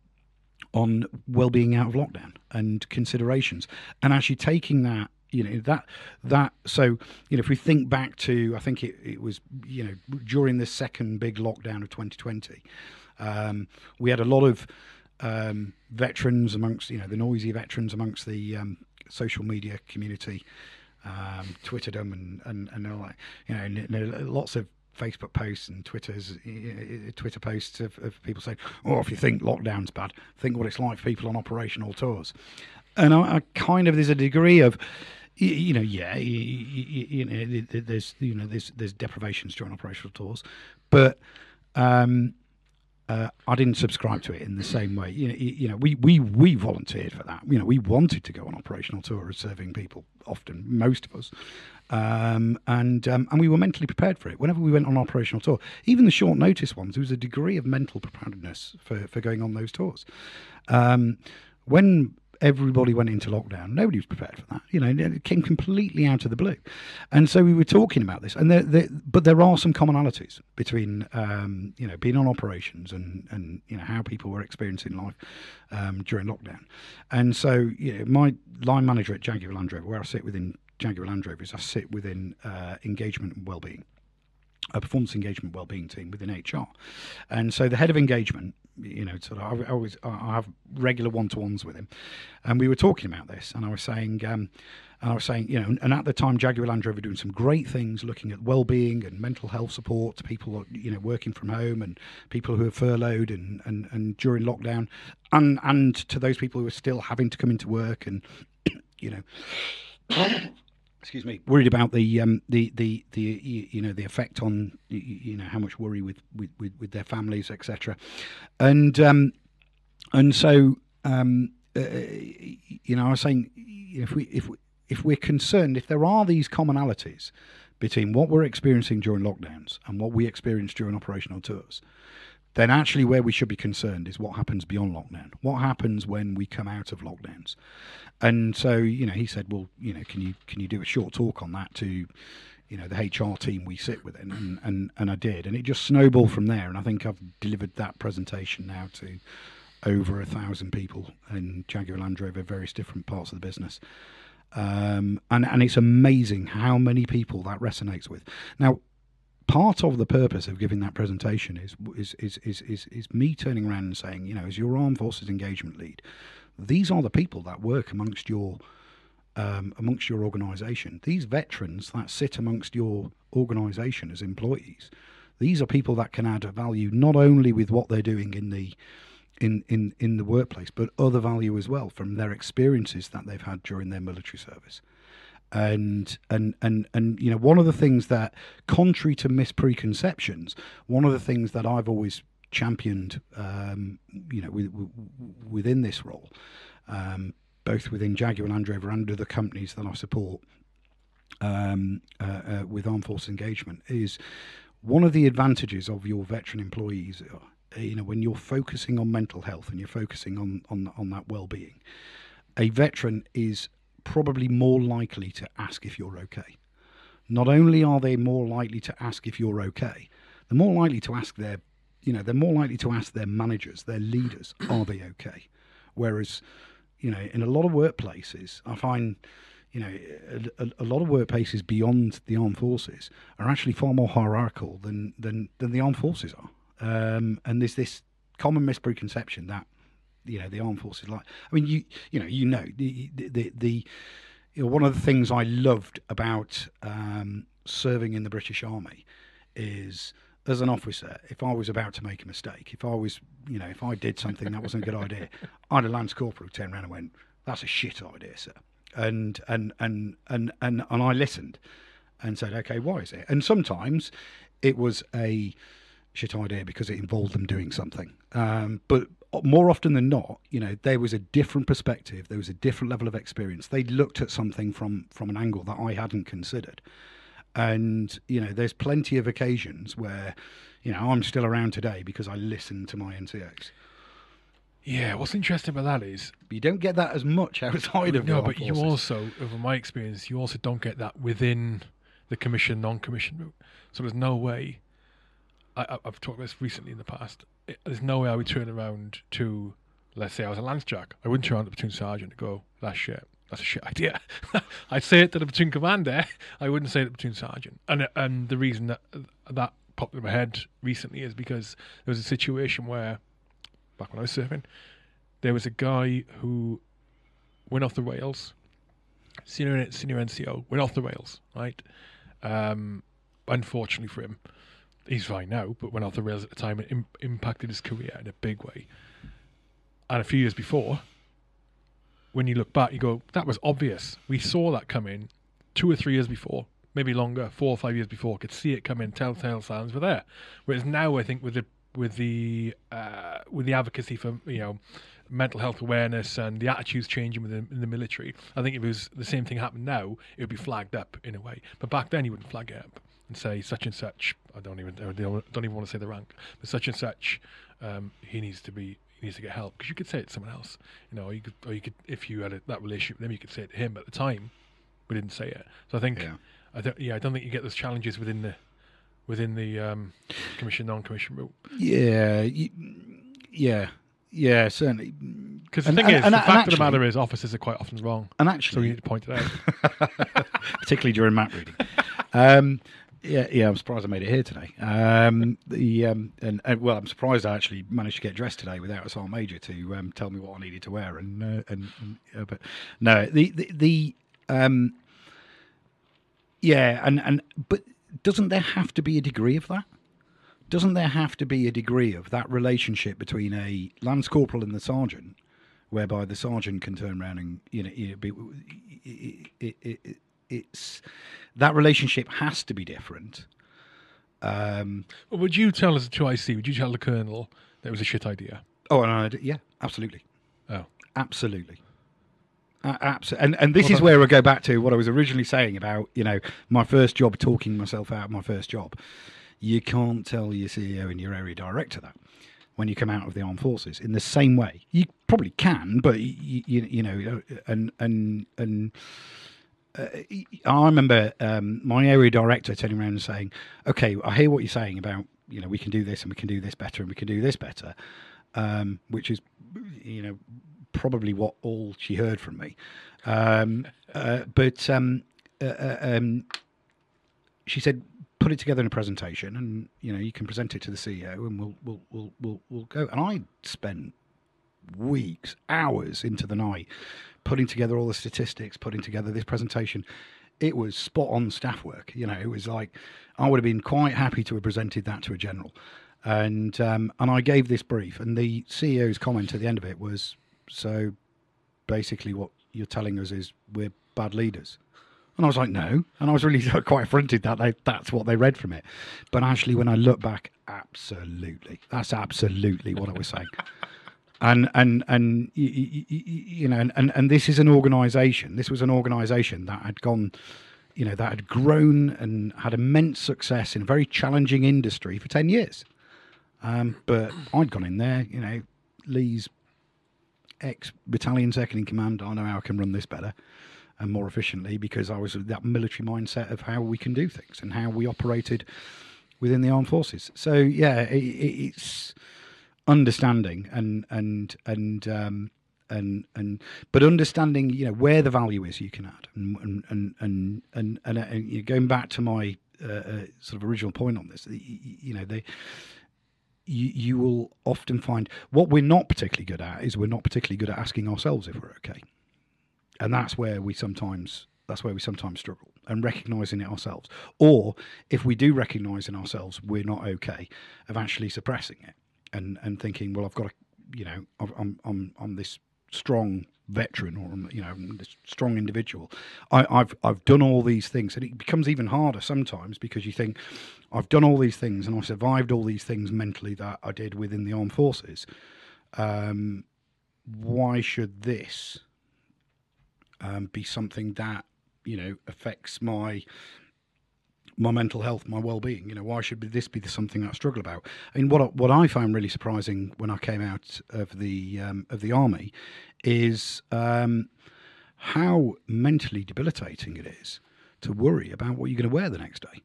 Speaker 2: on well-being out of lockdown and considerations, and actually taking that you know that that so you know if we think back to I think it, it was you know during the second big lockdown of 2020, um, we had a lot of um, veterans amongst you know the noisy veterans amongst the um, social media community um, Twittered them and and and they're like you know, and, and lots of Facebook posts and Twitter's Twitter posts of, of, people saying, "Oh, if you think lockdown's bad, think what it's like for people on operational tours." And I, I kind of there's a degree of, you, you know, yeah, you, you, know, there's you know there's there's deprivations during operational tours, but um, uh, I didn't subscribe to it in the same way. You know, you know, we, we we volunteered for that. You know, we wanted to go on operational tour serving people. Often, most of us, um, and um, and we were mentally prepared for it. Whenever we went on operational tour, even the short notice ones, there was a degree of mental preparedness for for going on those tours. Um, when everybody went into lockdown. Nobody was prepared for that. You know, it came completely out of the blue. And so we were talking about this, and there, there but there are some commonalities between, um, you know, being on operations and and you know how people were experiencing life um, during lockdown. And so, you know, my line manager at Jaguar Land Rover, where I sit within Jaguar Land is I sit within uh, engagement and well-being a performance engagement well-being team within HR, and so the head of engagement, you know, sort of, I always I have regular one-to-ones with him, and we were talking about this, and I was saying, um, and I was saying, you know, and at the time, Jaguar Land Rover were doing some great things, looking at well-being and mental health support to people, you know, working from home and people who are furloughed and and, and during lockdown, and and to those people who are still having to come into work and, you know excuse me, worried about the um, the the the you know the effect on you know how much worry with with with, with their families, etc. And um, and so um, uh, you know, I was saying if we if we, if we're concerned, if there are these commonalities between what we're experiencing during lockdowns and what we experience during operational tours, then actually where we should be concerned is what happens beyond lockdown. What happens when we come out of lockdowns? And so, you know, he said, well, you know, can you can you do a short talk on that to, you know, the HR team we sit with, And and, and I did, and it just snowballed from there. And I think I've delivered that presentation now to over a thousand people in Jaguar Land Rover, various different parts of the business. Um, and and it's amazing how many people that resonates with. Now, part of the purpose of giving that presentation is is is is is, is me turning around and saying, you know, as your armed forces engagement lead, these are the people that work amongst your um, amongst your organisation. These veterans that sit amongst your organisation as employees, these are people that can add value not only with what they're doing in the in, in, in the workplace, but other value as well from their experiences that they've had during their military service. And and and and you know, one of the things that, contrary to mispreconceptions, one of the things that I've always championed, um, you know, with, within this role, um, both within Jaguar Land Rover and other companies that I support um, uh, uh, with armed force engagement, is one of the advantages of your veteran employees uh, you know when you're focusing on mental health and you're focusing on on, on that well-being a veteran is probably more likely to ask if you're okay not only are they more likely to ask if you're okay they're more likely to ask their you know they're more likely to ask their managers their leaders are they okay whereas you know in a lot of workplaces i find you know, a, a, lot of workplaces beyond the armed forces are actually far more hierarchical than than, than the armed forces are. Um, and there's this common mispreconception that you know the armed forces like. I mean, you you know you know the the, the you know, one of the things I loved about um, serving in the British Army is as an officer, if I was about to make a mistake, if I was, you know, if I did something that wasn't a good idea, I had a lance corporal who turned around and went, "That's a shit idea, sir," and and and and and and I listened and said, "Okay, why is it?" And sometimes it was a shit idea because it involved them doing something. Um, but more often than not, you know, there was a different perspective. There was a different level of experience. They looked at something from from an angle that I hadn't considered. And you know, there's plenty of occasions where, you know, I'm still around today because I listened to my NCOs.
Speaker 1: Yeah, what's interesting about that is
Speaker 2: you don't get that as much outside of
Speaker 1: no, but you also, over my experience, you also don't get that within the commission non-commission route. So there's no way I, have talked about this recently in the past. There's no way I would turn around to, let's say I was a lance jack. I wouldn't turn around to the platoon sergeant and go, "That's shit. That's a shit idea." I'd say it to the platoon commander. I wouldn't say it to the platoon sergeant. And and the reason that that popped in my head recently is because there was a situation where, back when I was serving, there was a guy who went off the rails. Senior senior NCO went off the rails, right? Um, unfortunately for him he's fine now, but went off the rails at the time and Im- impacted his career in a big way. And a few years before, when you look back, you go, that was obvious. We saw that come in two or three years before, maybe longer, four or five years before, could see it coming. Telltale signs were there. Whereas now, I think with the with the uh, with the advocacy for you know mental health awareness and the attitudes changing within in the military, I think if it was the same thing happened now, it would be flagged up in a way. But back then, you wouldn't flag it up and say such and such. I don't even I don't even want to say the rank, but such and such. Um, he needs to be he needs to get help because you could say it to someone else, you know, or you could or you could if you had a, that relationship with them, you could say it to him. But at the time, we didn't say it. So I think yeah. I don't yeah I don't think you get those challenges within the within the um, commission non-commission route.
Speaker 2: Yeah, yeah, yeah, certainly.
Speaker 1: Because the and, thing and, is, and, the fact actually, of the matter is, officers are quite often wrong.
Speaker 2: And actually,
Speaker 1: so we need to point it out,
Speaker 2: particularly during map reading. Um, yeah, yeah, I'm surprised I made it here today. Um, the um, and, and, well, I'm surprised I actually managed to get dressed today without a sergeant major to um, tell me what I needed to wear. And uh, and, and but no, the the, the um, yeah, and and but doesn't there have to be a degree of that? Doesn't there have to be a degree of that relationship between a lance corporal and the sergeant, whereby the sergeant can turn around and you know, it, it, it, it's that relationship has to be different. Um,
Speaker 1: would you tell us to IC? Would you tell the colonel that it was a shit idea?
Speaker 2: Oh, no, yeah, absolutely.
Speaker 1: Oh,
Speaker 2: absolutely. Uh, absolutely. And and this well, is where I go back to what I was originally saying about you know my first job, talking myself out of my first job. You can't tell your CEO and your area director that. when you come out of the armed forces in the same way. You probably can, but you, you, you know, uh, and and and. Uh, I remember um, my area director turning around and saying, "Okay, I hear what you're saying about you know we can do this and we can do this better and we can do this better," um, which is you know probably what all she heard from me. Um, uh, but um, uh, uh, um, she said, put it together in a presentation, and you know you can present it to the CEO, and we'll we'll we'll we'll, we'll go. And I spent weeks, hours into the night putting together all the statistics, putting together this presentation. It was spot on staff work. You know, it was like I would have been quite happy to have presented that to a general. And um, and I gave this brief, and the CEO's comment at the end of it was, "So, basically, what you're telling us is we're bad leaders." And I was like, no. And I was really quite affronted that they, that's what they read from it. But actually, when I look back, absolutely, that's absolutely what I was saying. And and and you, know, and, and this is an organisation. This was an organisation that had gone, you know, that had grown and had immense success in a very challenging industry for ten years. Um, but I'd gone in there, you know, Lee's ex battalion second in command. I know how I can run this better and more efficiently because I was that military mindset of how we can do things and how we operated within the armed forces. So yeah, it, it's understanding and and and um, and and but understanding you know where the value is you can add. And and and and and, and, and you know, going back to my uh, uh, sort of original point on this, you, you know they. You, you will often find what we're not particularly good at is we're not particularly good at asking ourselves if we're okay. And that's where we sometimes that's where we sometimes struggle and recognizing it ourselves. Or if we do recognize in ourselves we're not okay of actually suppressing it and and thinking well i've got to you know i'm i'm i'm this strong veteran or you know this strong individual. I, have i've done all these things and it becomes even harder sometimes because you think i've done all these things and i survived all these things mentally that i did within the armed forces. Um, why should this um, be something that you know affects my my mental health, my well-being. You know, why should this be something I struggle about? I mean, what what I found really surprising when I came out of the um, of the army is um, how mentally debilitating it is to worry about what you're going to wear the next day,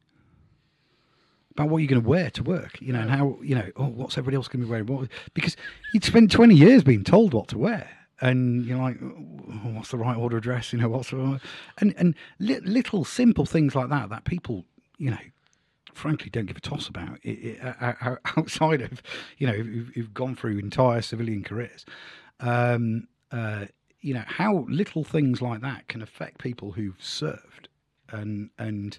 Speaker 2: about what you're going to wear to work. You know, and how you know, oh, what's everybody else going to be wearing? What, because you'd spent 20 years being told what to wear and you're like, oh, what's the right order of dress? You know, what's the and and li- little simple things like that that people, you know, frankly don't give a toss about it, it, uh, outside of you know who've, who've, gone through entire civilian careers. Um, uh, you know how little things like that can affect people who've served, and and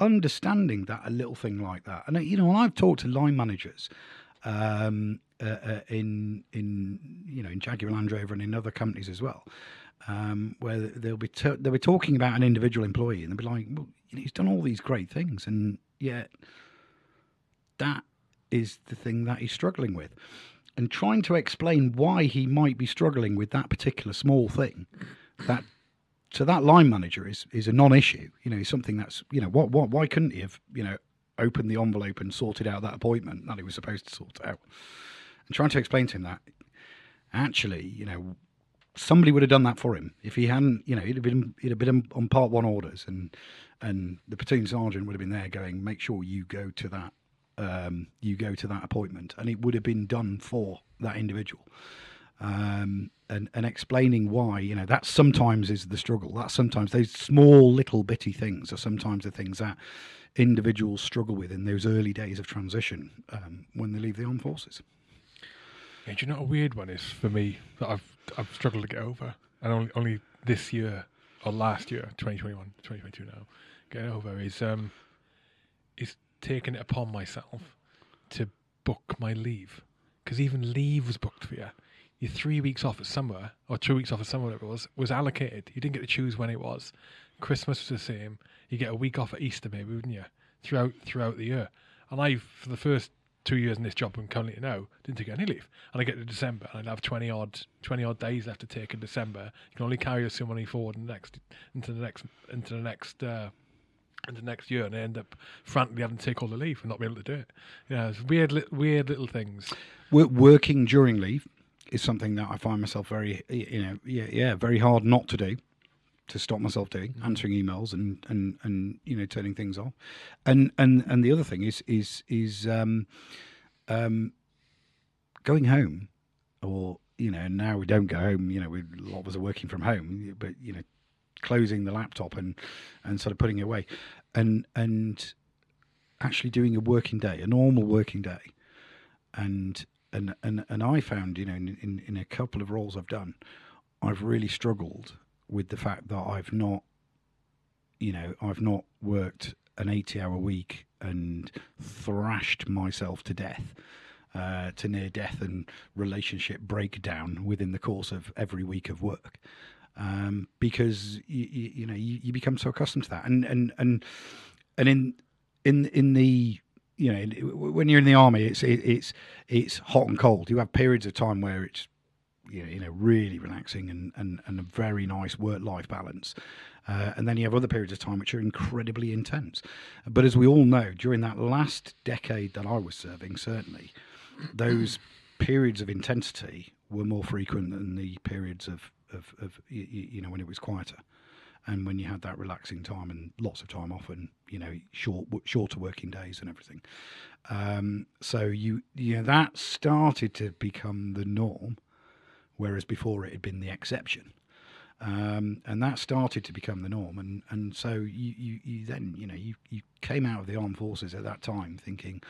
Speaker 2: understanding that a little thing like that. And you know, when I've talked to line managers um, uh, uh, in in you know in Jaguar Land Rover and in other companies as well, um, where they'll be t- they'll be talking about an individual employee and they'll be like, well, you know, he's done all these great things, and yet that is the thing that he's struggling with, and trying to explain why he might be struggling with that particular small thing, that to that line manager is is a non-issue. You know, something that's you know what what why couldn't he have you know opened the envelope and sorted out that appointment that he was supposed to sort out. And trying to explain to him that actually, you know, somebody would have done that for him if he hadn't. You know, he'd have been he'd have been on part one orders, and and the platoon sergeant would have been there going, make sure you go to that. Um, you go to that appointment, and it would have been done for that individual. Um, and, and explaining why, you know, that sometimes is the struggle. That sometimes those small little bitty things are sometimes the things that individuals struggle with in those early days of transition um, when they leave the armed forces.
Speaker 1: Yeah, do you know what a weird one is for me that I've I've struggled to get over, and only only this year or last year, 2021, 2022 now, getting over is um is taking it upon myself to book my leave because even leave was booked for you. Your three weeks off at summer or two weeks off at summer, whatever it was, was allocated. You didn't get to choose when it was. Christmas was the same you get a week off at Easter, maybe, wouldn't you? Throughout throughout the year. And I, for the first two years in this job I'm currently now, didn't take any leave. And I get to December and I'd have twenty odd twenty odd days left to take in December. You can only carry so money forward in the next into the next into the next uh, into next year, and end up frantically having to take all the leave and not be able to do it. Yeah, it's weird, li- weird little things.
Speaker 2: Wo- Working during leave is something that I find myself very, you know, yeah, yeah, very hard not to do. To stop myself doing, answering emails and and and you know turning things off, and and and the other thing is is is um, um, going home, or you know now we don't go home. You know, we, a lot of us are working from home, but you know, closing the laptop and and sort of putting it away, and and actually doing a working day, a normal working day, and and and and I found, you know, in in, in a couple of roles I've done, I've really struggled with the fact that I've not, you know, I've not worked an eighty-hour week and thrashed myself to death. Uh, to near death and relationship breakdown within the course of every week of work, um, because you, you, you know you, you become so accustomed to that, and and and and in in in the you know when you're in the army, it's it, it's it's hot and cold. You have periods of time where it's you know, you know really relaxing and, and, and a very nice work life balance. Uh, and then you have other periods of time which are incredibly intense. But as we all know, during that last decade that I was serving, certainly, those periods of intensity were more frequent than the periods of, of, of you, you know, when it was quieter. And when you had that relaxing time and lots of time off, and you know short, shorter working days and everything, um, so you, you know, that started to become the norm whereas before it had been the exception. Um, and that started to become the norm, and, and so you, you, you then you know you, you came out of the armed forces at that time thinking,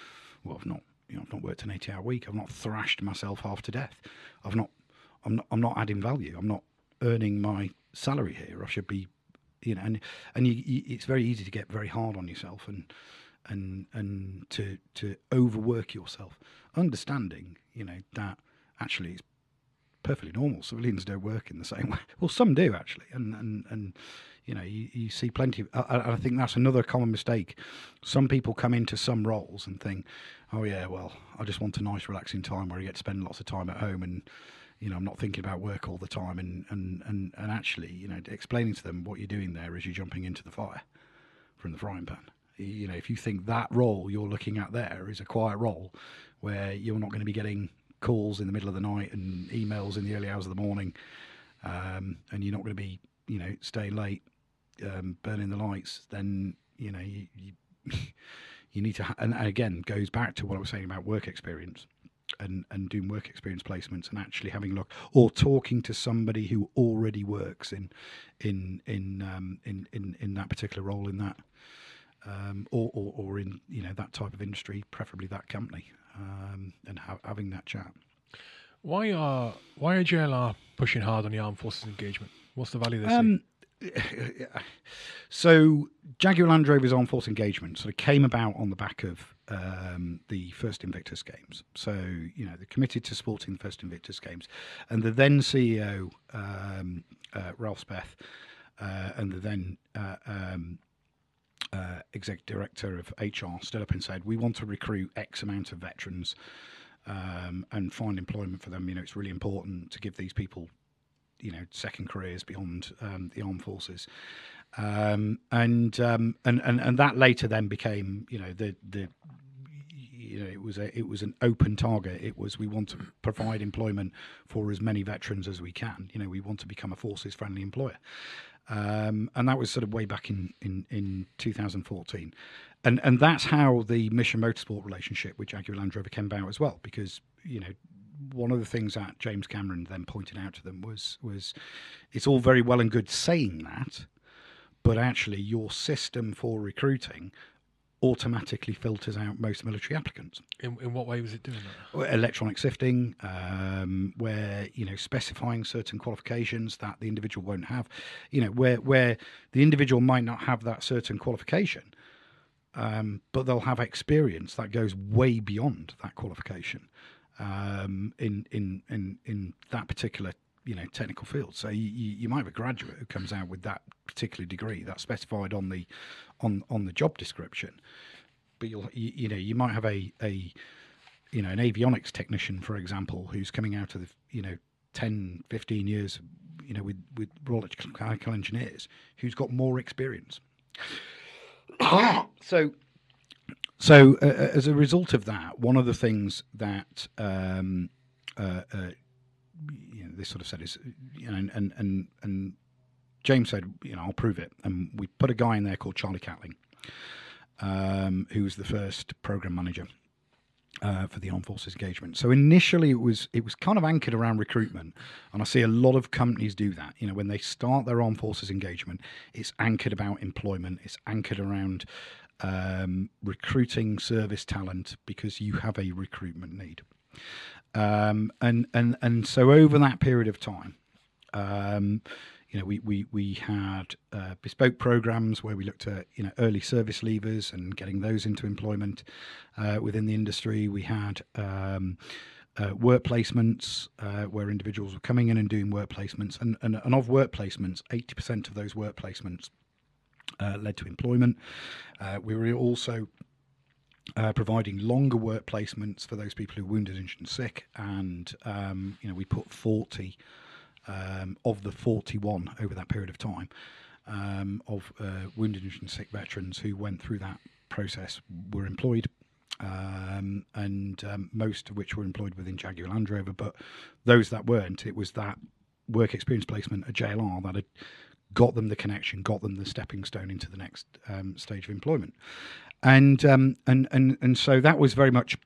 Speaker 2: well I've not you know I've not worked an eighty hour week, I've not thrashed myself half to death, I've not I'm not I'm not adding value, I'm not earning my salary here, I should be you know and and you, you, it's very easy to get very hard on yourself and and and to to overwork yourself, understanding you know that actually it's perfectly normal. Civilians don't work in the same way. Well, some do actually, and and and you know you, you see plenty. Of, I, I think that's another common mistake. Some people come into some roles and think, oh yeah, well I just want a nice relaxing time where I get to spend lots of time at home and. You know, I'm not thinking about work all the time, and, and, and, and actually, you know, explaining to them what you're doing there is you're jumping into the fire from the frying pan. You know, if you think that role you're looking at there is a quiet role where you're not going to be getting calls in the middle of the night and emails in the early hours of the morning, um, and you're not going to be, you know, staying late, um, burning the lights, then you know you you, you need to. Ha- and again, goes back to what I was saying about work experience. And, and doing work experience placements and actually having a look or talking to somebody who already works in in in um, in, in in that particular role in that um, or, or, or in you know that type of industry, preferably that company, um, and ha- having that chat.
Speaker 1: Why are why are JLR pushing hard on the armed forces engagement? What's the value they?
Speaker 2: Um, so Jaguar Land Rover's armed force engagement sort of came about on the back of um, the first Invictus Games. So you know they're committed to supporting the first Invictus Games, and the then CEO um, uh, Ralf Speth uh, and the then uh, um, uh, executive director of HR stood up and said, "We want to recruit X amount of veterans um, and find employment for them. You know, it's really important to give these people, you know, second careers beyond um, the armed forces." Um, and, um, and and and that later then became, you know, the the you know, it was a it was an open target. It was we want to provide employment for as many veterans as we can. You know, we want to become a forces friendly employer. Um, and that was sort of way back in, in, in 2014. And and that's how the Mission Motorsport relationship with Jaguar Land Rover came about as well, because you know one of the things that James Cameron then pointed out to them was was it's all very well and good saying that, but actually your system for recruiting automatically filters out most military applicants.
Speaker 1: In, in what way was it doing that?
Speaker 2: Electronic sifting, um, where you know specifying certain qualifications that the individual won't have, you know where where the individual might not have that certain qualification, um, but they'll have experience that goes way beyond that qualification um, in in in in that particular you know technical field. So you, you, might have a graduate who comes out with that particular degree that's specified on the on on the job description, but you'll you, you know you might have a a you know an avionics technician for example who's coming out of the you know 10 15 years you know with with Royal Electrical engineers who's got more experience so, so uh, uh, as a result of that, one of the things that um, uh, uh, you know, this sort of said is, you know, and and and James said, you know, I'll prove it, and we put a guy in there called Charlie Catling, um, who was the first program manager. Uh, for the armed forces engagement, so initially it was it was kind of anchored around recruitment, and I see a lot of companies do that. You know, when they start their armed forces engagement, it's anchored about employment, it's anchored around um, recruiting service talent because you have a recruitment need. Um, and and and so over that period of time, um, you know, we we we had uh, bespoke programs where we looked at you know early service leavers and getting those into employment uh, within the industry. We had um, uh, work placements uh, where individuals were coming in and doing work placements, and and, and of work placements, eighty percent of those work placements uh, led to employment. Uh, we were also uh, providing longer work placements for those people who are wounded, injured, and sick. And um, you know, we put 40 um, of the 41 over that period of time um, of uh, wounded, injured, and sick veterans who went through that process were employed. Um, and um, most of which were employed within Jaguar Land Rover, but those that weren't, it was that work experience placement at JLR that had got them the connection, got them the stepping stone into the next um, stage of employment, and um, and and and so that was very much.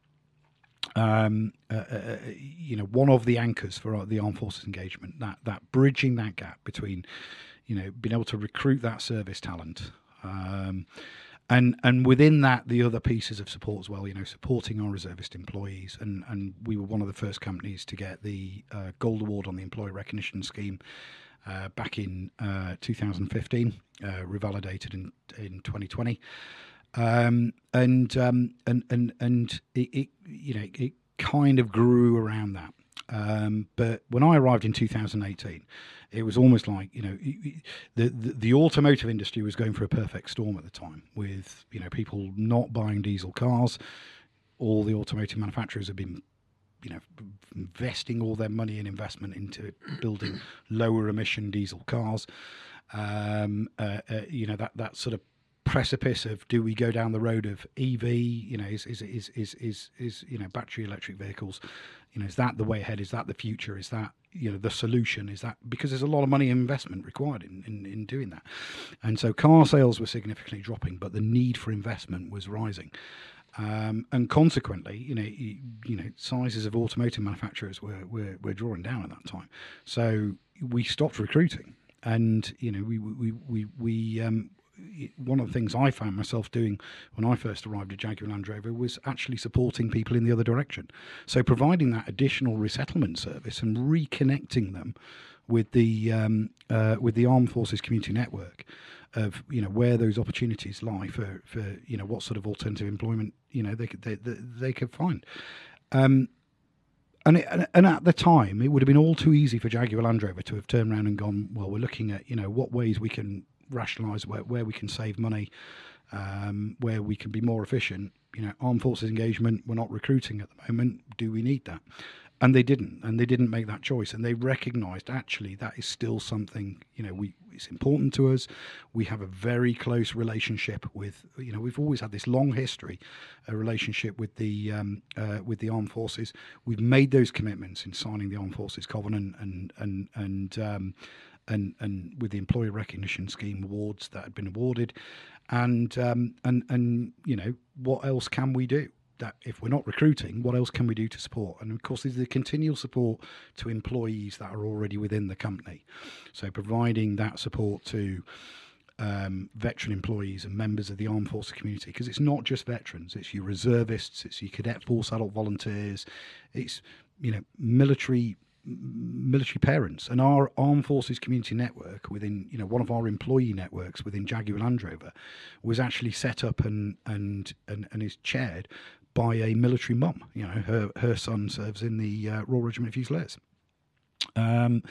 Speaker 2: Um, uh, uh, uh you know, one of the anchors for the armed forces engagement that that bridging that gap between, you know, being able to recruit that service talent, um, and and within that the other pieces of support as well you know supporting our reservist employees and and we were one of the first companies to get the uh, gold award on the employee recognition scheme uh, back in uh, 2015, uh, revalidated in in 2020, um, and um, and and and it, it, you know it kind of grew around that. Um, but when I arrived in 2018, it was almost like you know the, the, the automotive industry was going for a perfect storm at the time, with you know people not buying diesel cars. All the automotive manufacturers have been you know, investing all their money and investment into building lower emission diesel cars. Um, uh, uh, you know that that sort of precipice of do we go down the road of EV? You know, is is is is is, is you know battery electric vehicles? You know, is that the way ahead? Is that the future? Is that you know the solution? Is that because there's a lot of money investment required in, in in doing that? And so car sales were significantly dropping, but the need for investment was rising. Um, and consequently, you know, you, you, know, sizes of automotive manufacturers were, were, were drawing down at that time. So we stopped recruiting, and you know, we we we we um, one of the things I found myself doing when I first arrived at Jaguar Land Rover was actually supporting people in the other direction. So providing that additional resettlement service and reconnecting them with the um, uh, with the Armed Forces Community Network of you know where those opportunities lie for for you know what sort of alternative employment you know they could they they, they could find. Um, and, it, and at the time, it would have been all too easy for Jaguar Land Rover to have turned around and gone, well, we're looking at you know what ways we can rationalise where, where we can save money, um, where we can be more efficient. You know, armed forces engagement, we're not recruiting at the moment. Do we need that? And they didn't and they didn't make that choice and they recognized actually that is still something you know we it's important to us. We have a very close relationship with you know we've always had this long history a relationship with the um, uh, with the armed forces. We've made those commitments in signing the armed forces covenant and and and um, and and with the employee recognition scheme awards that had been awarded. And um, and and you know what else can we do that if we're not recruiting, what else can we do to support? And of course, there's the continual support to employees that are already within the company. So providing that support to um, veteran employees and members of the armed forces community, because it's not just veterans; it's your reservists, it's your cadet force adult volunteers, it's you know military military parents and our armed forces community network within you know one of our employee networks within Jaguar Land Rover was actually set up and and and, and is chaired by a military mum. You know, her her son serves in the uh, Royal Regiment of Fusiliers, um,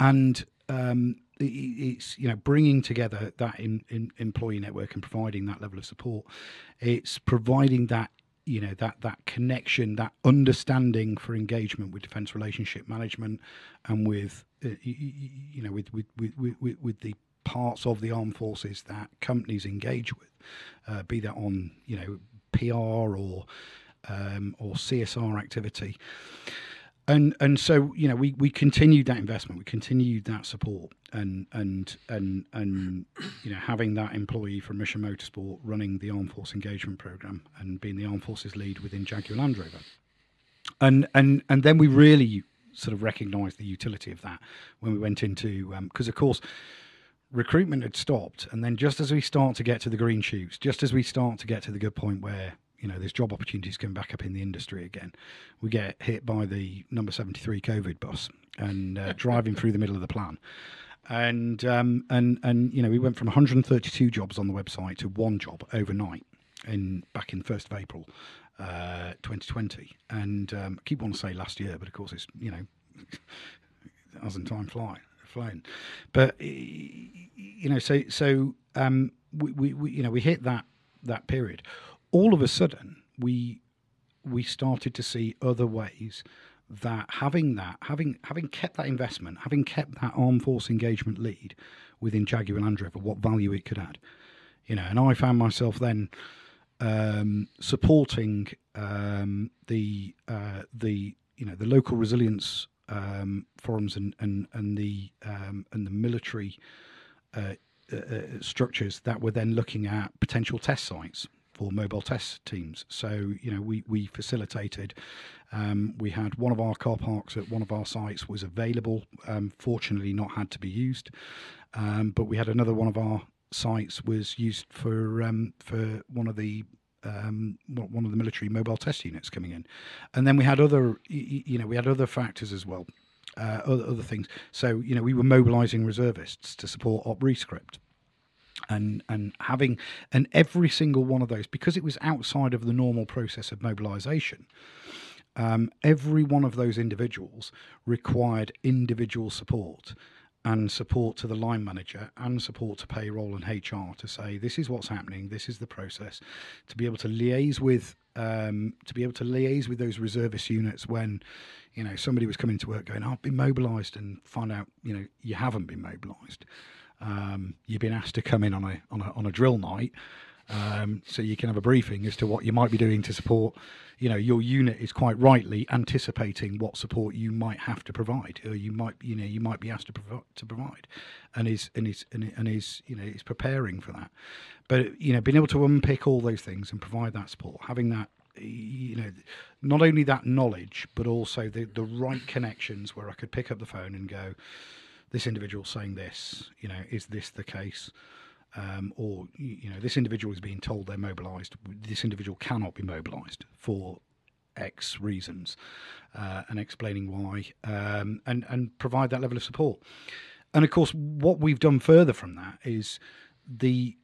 Speaker 2: and um, it's you know bringing together that in, in employee network and providing that level of support. It's providing that you know that that connection, that understanding for engagement with defence relationship management, and with uh, you, you, know with with, with with with the parts of the armed forces that companies engage with, uh, be that on you know PR or um, or CSR activity. And and so you know we, we continued that investment, we continued that support, and and and and you know having that employee from Mission Motorsport running the Armed Force Engagement Program and being the Armed Forces lead within Jaguar Land Rover, and and and then we really sort of recognised the utility of that when we went into because um, of course recruitment had stopped, and then just as we start to get to the green shoots, just as we start to get to the good point where you know there's job opportunities coming back up in the industry again, we get hit by the number 73 COVID bus and uh, driving through the middle of the plan. And um, and and you know we went from 132 jobs on the website to one job overnight in back in first of April, uh, 2020. And um, I keep wanting to say last year, but of course it's you know hasn't time fly flown. But you know, so so um, we, we, we you know we hit that that period all of a sudden we we started to see other ways that having that having having kept that investment having kept that armed force engagement lead within Jaguar Land Rover what value it could add you know and I found myself then um, supporting um, the uh, the you know the local resilience um, forums and and and the um, and the military uh, uh, uh, structures that were then looking at potential test sites for mobile test teams. So, you know, we, we facilitated, um, we had one of our car parks at one of our sites was available, um, fortunately not had to be used. Um, but we had another one of our sites was used for um, for one of the um, one of the military mobile test units coming in, and then we had other you know we had other factors as well, uh, other, other things. So you know we were mobilising reservists to support Op Rescript and and having and every single one of those because it was outside of the normal process of mobilization um, every one of those individuals required individual support and support to the line manager and support to payroll and HR to say this is what's happening, this is the process, to be able to liaise with um, to be able to liaise with those reservist units when you know somebody was coming to work going, I've been mobilised and find out you know you haven't been mobilised um, you've been asked to come in on a on a, on a drill night, um, so you can have a briefing as to what you might be doing to support. You know, your unit is quite rightly anticipating what support you might have to provide, or you might you know you might be asked to provide to provide, and is and is and is you know is preparing for that. But you know, being able to unpick all those things and provide that support, having that you know, not only that knowledge, but also the, the right connections where I could pick up the phone and go, this individual saying this, you know, is this the case? Um, or you know, this individual is being told they're mobilised. This individual cannot be mobilised for X reasons, uh, and explaining why, um, and and provide that level of support. And of course, what we've done further from that is the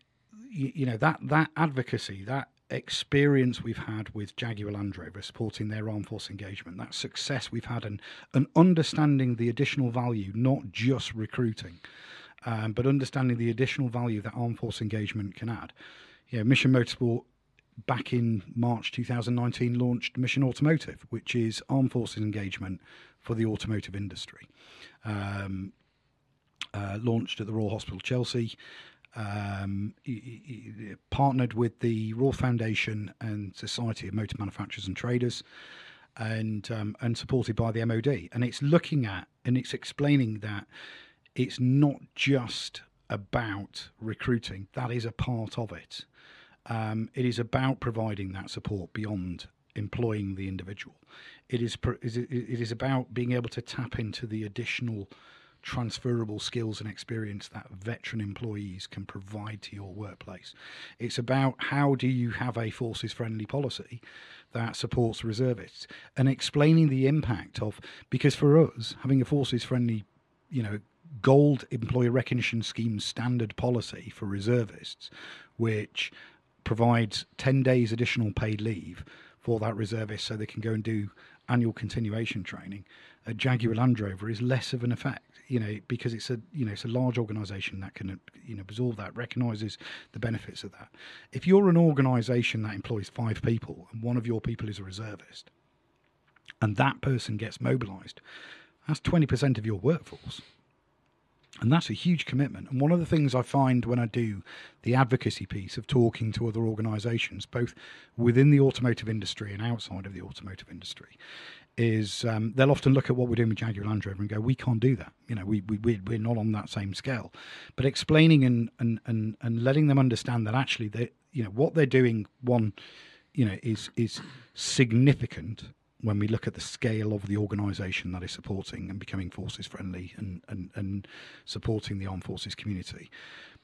Speaker 2: you, know that that advocacy, that experience we've had with Jaguar Land Rover supporting their armed force engagement, that success we've had, and, and understanding the additional value, not just recruiting, um, but understanding the additional value that armed force engagement can add. Know, Mission Motorsport back in March 2019 launched Mission Automotive, which is armed forces engagement for the automotive industry. Um, uh, launched at the Royal Hospital Chelsea um, he, he partnered with the Royal Foundation and Society of Motor Manufacturers and Traders, and um, and supported by the MOD. And it's looking at and it's explaining that it's not just about recruiting; that is a part of it. Um, it is about providing that support beyond employing the individual. It is it is about being able to tap into the additional transferable skills and experience that veteran employees can provide to your workplace. It's about how do you have a forces friendly policy that supports reservists and explaining the impact of because for us having a forces friendly you know gold employer recognition scheme standard policy for reservists which provides 10 days additional paid leave for that reservist so they can go and do annual continuation training at Jaguar Land Rover is less of an effect you know, because it's a you know it's a large organisation that can you know absorb that, recognises the benefits of that. If you're an organisation that employs five people and one of your people is a reservist, and that person gets mobilised, that's twenty percent of your workforce. And that's a huge commitment. And one of the things I find when I do the advocacy piece of talking to other organisations, both within the automotive industry and outside of the automotive industry, is um, they'll often look at what we're doing with Jaguar Land Rover and go, we can't do that. You know, we, we, we're not on that same scale. But explaining and, and, and, and letting them understand that actually, they, you know, what they're doing, one, you know, is, is significant when we look at the scale of the organisation that is supporting and becoming forces friendly and, and, and supporting the armed forces community.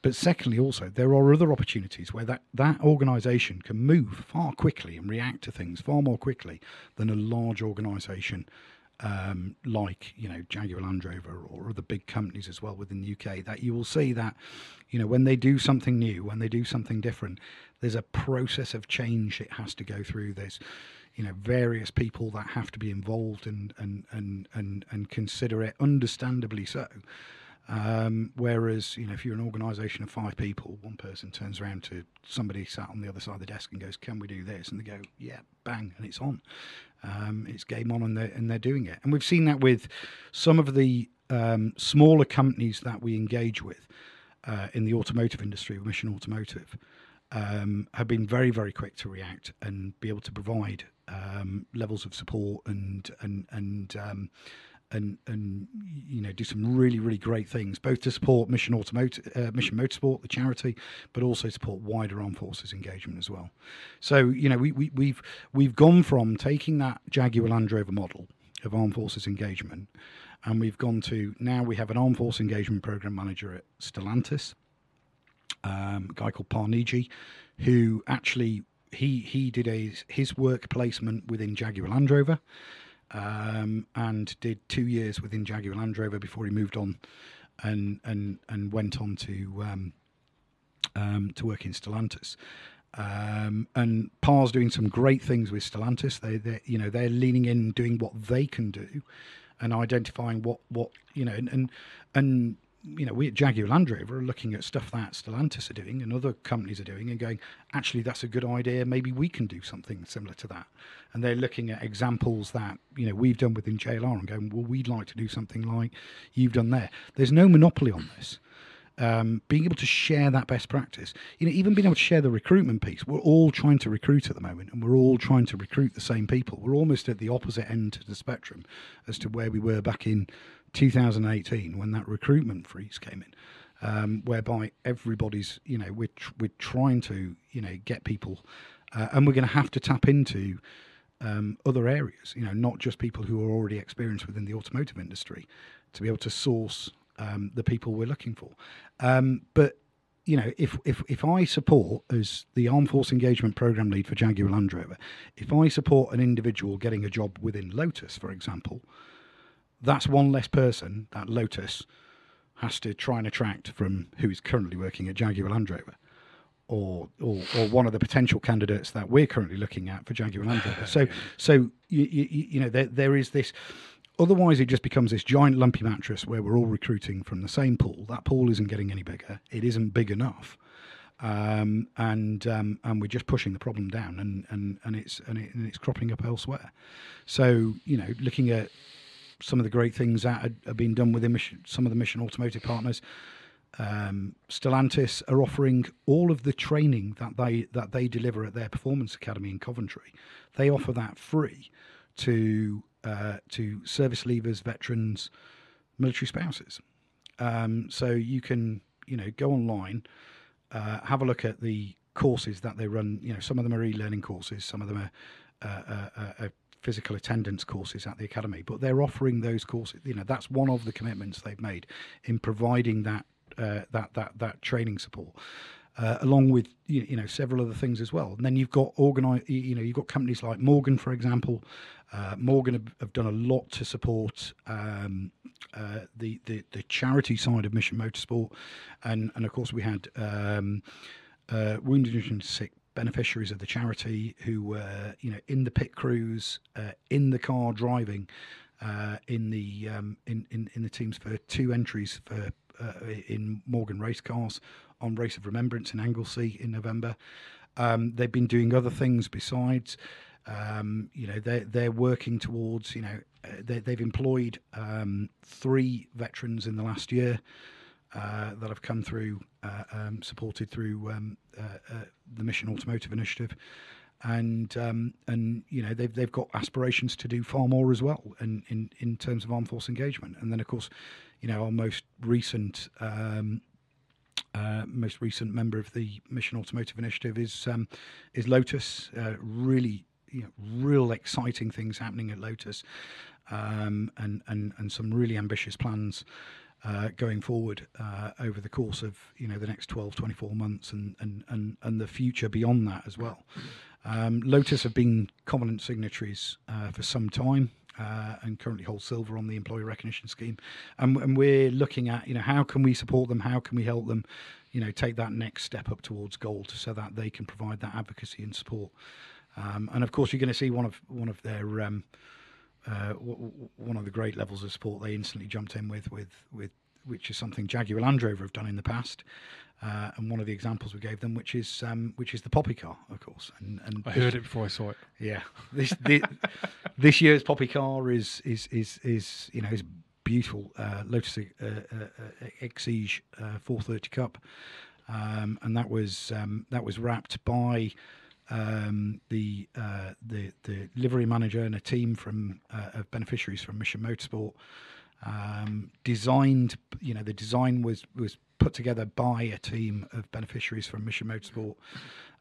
Speaker 2: But secondly, also, there are other opportunities where that, that organisation can move far quickly and react to things far more quickly than a large organisation um, like you know Jaguar Land Rover or other big companies as well within the UK. That you will see that you know when they do something new, when they do something different, there's a process of change it has to go through. There's you know various people that have to be involved and and and and, and consider it, understandably so. Um, whereas, you know, if you're an organisation of five people, one person turns around to somebody sat on the other side of the desk and goes, "Can we do this?" and they go, "Yeah, bang," and it's on. Um, it's game on, and they're and they're doing it. And we've seen that with some of the um, smaller companies that we engage with uh, in the automotive industry, Mission Automotive, um, have been very very quick to react and be able to provide um, levels of support and and and um, and and you know do some really really great things both to support mission automotive uh, mission motorsport the charity but also support wider armed forces engagement as well. So you know we, we we've we've gone from taking that jaguar land rover model of armed forces engagement and we've gone to now we have an armed force engagement program manager at stellantis um, a guy called parniji who actually he he did a, his work placement within jaguar land rover um, and did two years within Jaguar Land Rover before he moved on and and and went on to um, um, to work in Stellantis. Um, and Par's doing some great things with Stellantis. They, they, you know, they're leaning in, doing what they can do, and identifying what, what you know, and and, and you know, we at Jaguar Land Rover are looking at stuff that Stellantis are doing and other companies are doing and going, actually, that's a good idea. Maybe we can do something similar to that. And they're looking at examples that, you know, we've done within JLR and going, well, we'd like to do something like you've done there. There's no monopoly on this. Um, being able to share that best practice, you know, even being able to share the recruitment piece. We're all trying to recruit at the moment, and we're all trying to recruit the same people. We're almost at the opposite end of the spectrum as to where we were back in 2018 when that recruitment freeze came in, um, whereby everybody's, you know, we're tr- we're trying to, you know, get people, uh, and we're going to have to tap into um, other areas, you know, not just people who are already experienced within the automotive industry, to be able to source um, the people we're looking for. Um, but you know, if, if if I support as the Armed Force Engagement Program Lead for Jaguar Land Rover, if I support an individual getting a job within Lotus, for example, that's one less person that Lotus has to try and attract from who is currently working at Jaguar Land Rover. Or, or, or one of the potential candidates that we're currently looking at for Jaguar Land Rover. So, so you, you, you know, there, there is this. Otherwise, it just becomes this giant lumpy mattress where we're all recruiting from the same pool. That pool isn't getting any bigger. It isn't big enough, um, and um, and we're just pushing the problem down, and and and it's and, it, and it's cropping up elsewhere. So you know, looking at some of the great things that are, being done with mission, some of the mission automotive partners. Um, Stellantis are offering all of the training that they that they deliver at their performance academy in Coventry. They offer that free to uh, to service leavers, veterans, military spouses. Um, so you can you know go online, uh, have a look at the courses that they run. You know, some of them are e-learning courses, some of them are uh, uh, uh physical attendance courses at the academy, but they're offering those courses. You know, that's one of the commitments they've made in providing that uh, that that that training support. Uh, along with you, know several other things as well. And then you've got organize, you know, you've got companies like Morgan, for example. Uh, Morgan have, have, done a lot to support um, uh, the, the, the charity side of Mission Motorsport, and and of course we had um, uh, Wounded and Sick beneficiaries of the charity who were, you know, in the pit crews, uh, in the car driving, uh, in the um, in, in in the teams for two entries for uh, in Morgan race cars on Race of Remembrance in Anglesey in November. Um, they've been doing other things besides. Um, you know, they're they're working towards you know uh, they, they've employed um, three veterans in the last year uh, that have come through, uh, um, supported through um, uh, uh, the Mission Automotive Initiative, and um, and you know they've they've got aspirations to do far more as well, in, in in terms of armed force engagement. And then of course, you know our most recent. Um, uh, most recent member of the Mission Automotive Initiative is um, is Lotus. Uh, really, you know, real exciting things happening at Lotus, um, and and and some really ambitious plans uh, going forward uh, over the course of you know the next 12 24 months and and and, and the future beyond that as well. Um, lotus have been covenant signatories uh, for some time uh, and currently hold silver on the employee recognition scheme. And, and we're looking at you know how can we support them? How can we help them you know take that next step up towards gold so that they can provide that advocacy and support? Um, and of course you're going to see one of one of their um, uh, w- one of the great levels of support they instantly jumped in with, with, with which is something Jaguar Land Rover have done in the past, uh, and one of the examples we gave them, which is um, which is the Poppy car, of course. And, and
Speaker 1: I heard it before I saw it.
Speaker 2: Yeah, this this, this year's Poppy car is is is is you know is beautiful. Uh, Lotus uh, uh, uh, Exige uh, 430 Cup, um, and that was um, that was wrapped by um, the uh, the the livery manager and a team from uh, of beneficiaries from Mission Motorsport. Um, designed, you know, the design was was put together by a team of beneficiaries from Mission Motorsport,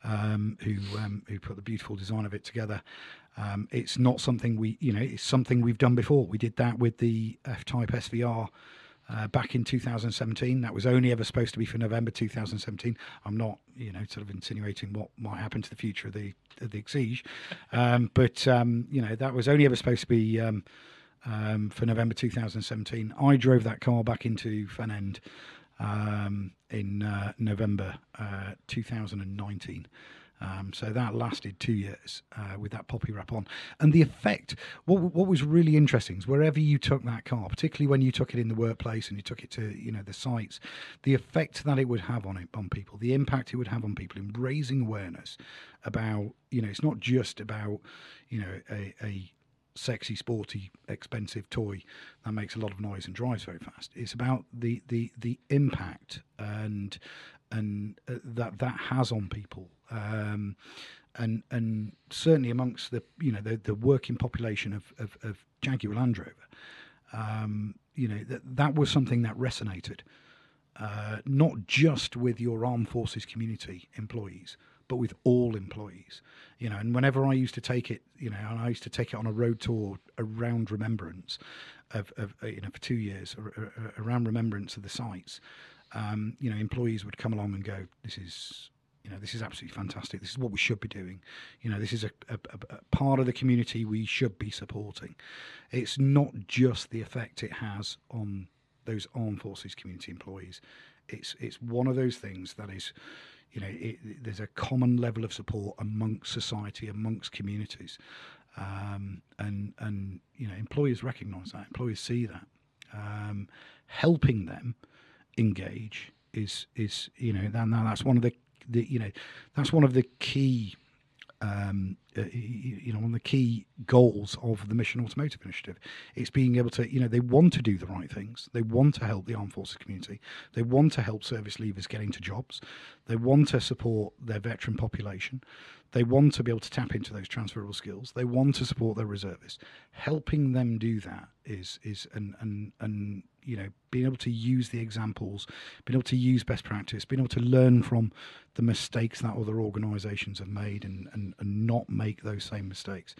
Speaker 2: um, who um, who put the beautiful design of it together. Um, it's not something we, you know, it's something we've done before. We did that with the F-Type SVR uh, back in 2017. That was only ever supposed to be for November 2017. I'm not, you know, sort of insinuating what might happen to the future of the of the Exige, um, but um, you know that was only ever supposed to be um, um, for November 2017. I drove that car back into Fen End um, in uh, November uh, 2019. Um, so that lasted two years uh, with that poppy wrap on, and the effect. What what was really interesting is wherever you took that car, particularly when you took it in the workplace and you took it to you know the sites, the effect that it would have on it on people, the impact it would have on people in raising awareness about you know it's not just about you know a, a sexy, sporty, expensive toy that makes a lot of noise and drives very fast. It's about the the the impact and and uh, that that has on people. Um, and and certainly amongst the you know the, the working population of, of, of Jaguar Land Rover, um, you know that that was something that resonated, uh, not just with your armed forces community employees, but with all employees. You know, and whenever I used to take it, you know, and I used to take it on a road tour around Remembrance, of, of uh, you know, for two years ar- ar- around Remembrance of the sites. Um, you know, employees would come along and go, "This is." You know, this is absolutely fantastic. This is what we should be doing. You know, this is a, a, a part of the community we should be supporting. It's not just the effect it has on those armed forces community employees. It's it's one of those things that is, you know, it, there's a common level of support amongst society, amongst communities, um, and and you know, employers recognise that, employers see that, um, helping them engage is is you know, that, that's one of the the you know, that's one of the key um, you know, one of the key goals of the Mission Automotive Initiative. It's being able to, you know, they want to do the right things. They want to help the armed forces community. They want to help service leavers get into jobs. They want to support their veteran population. They want to be able to tap into those transferable skills. They want to support their reservists. Helping them do that is is and and and you know being able to use the examples, being able to use best practice, being able to learn from the mistakes that other organisations have made and, and and not make those same mistakes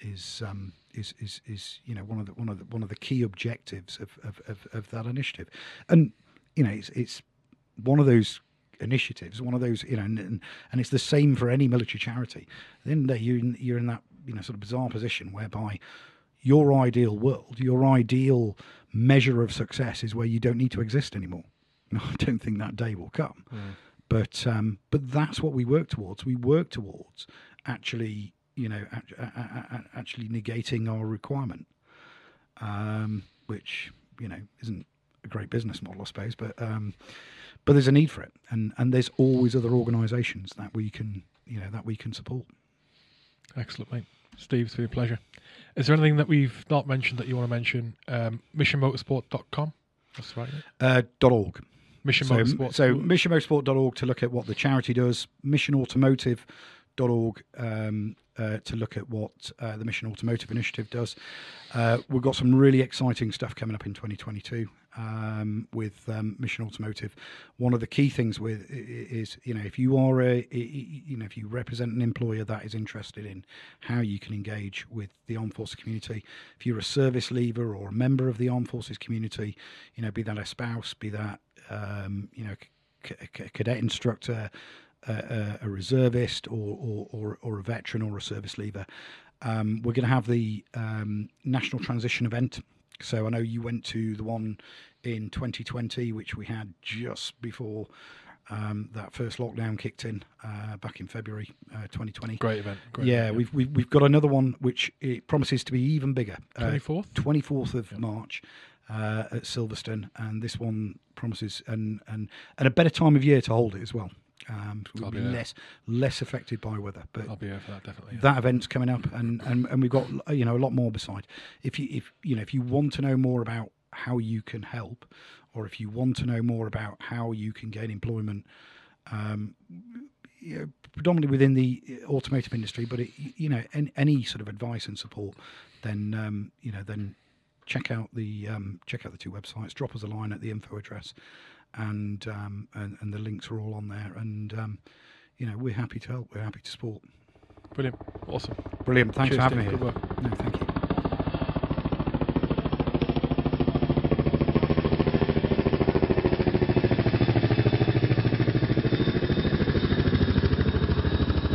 Speaker 2: is um, is is is you know one of the one of the one of the key objectives of of, of, of that initiative, and you know it's it's one of those initiatives, one of those you know, and, and, and it's the same for any military charity. At the end of the day, you're in, you're in that you know sort of bizarre position whereby your ideal world, your ideal measure of success is where you don't need to exist anymore. I don't think that day will come, but um, but that's what we work towards. We work towards actually, you know, actually negating our requirement, um, which you know isn't a great business model, I suppose, but um, but there's a need for it, and and there's always other organisations that we can you know that we can support.
Speaker 1: Excellent, mate. Steve, it's been a pleasure. Is there anything that we've not mentioned that you want to mention? Um, missionmotorsport.com. That's right.
Speaker 2: Uh, .org.
Speaker 1: Mission
Speaker 2: So,
Speaker 1: Motorsport.
Speaker 2: so missionmotorsport.org to look at what the charity does, missionautomotive.org um, uh, to look at what uh, the Mission Automotive Initiative does. Uh, we've got some really exciting stuff coming up in 2022 um, with um, Mission Automotive. One of the key things with is, you know, if you are a, you know, if you represent an employer that is interested in how you can engage with the armed forces community, if you're a service leaver or a member of the armed forces community, you know, be that a spouse, be that um, you know, cadet instructor, uh, a reservist, or, or, or, or a veteran or a service leaver. Um, we're going to have the um, national transition event. So I know you went to the one in 2020, which we had just before um, that first lockdown kicked in uh, back in February uh, 2020.
Speaker 1: Great event. Great
Speaker 2: yeah,
Speaker 1: event,
Speaker 2: we've, we've we've got another one which it promises to be even bigger. Uh,
Speaker 1: 24th?
Speaker 2: 24th of March uh, at Silverstone, and this one promises and and and a better time of year to hold it as well. Um, so we'll be less less affected by weather, but
Speaker 1: I'll be here for that definitely. yeah.
Speaker 2: that event's coming up, and, and and we've got you know a lot more beside. If you if you know if you want to know more about how you can help, or if you want to know more about how you can gain employment, um, you know, predominantly within the automotive industry, but it, you know any, any sort of advice and support, then um, you know then check out the um, check out the two websites. Drop us a line at the info address, and um, and, and the links are all on there. And um, you know we're happy to help. We're happy to support.
Speaker 1: Brilliant. Awesome.
Speaker 2: Brilliant. Thanks
Speaker 1: Cheers,
Speaker 2: for having
Speaker 1: Steve.
Speaker 2: me.
Speaker 1: Good
Speaker 2: here.
Speaker 1: work.
Speaker 2: No, thank you.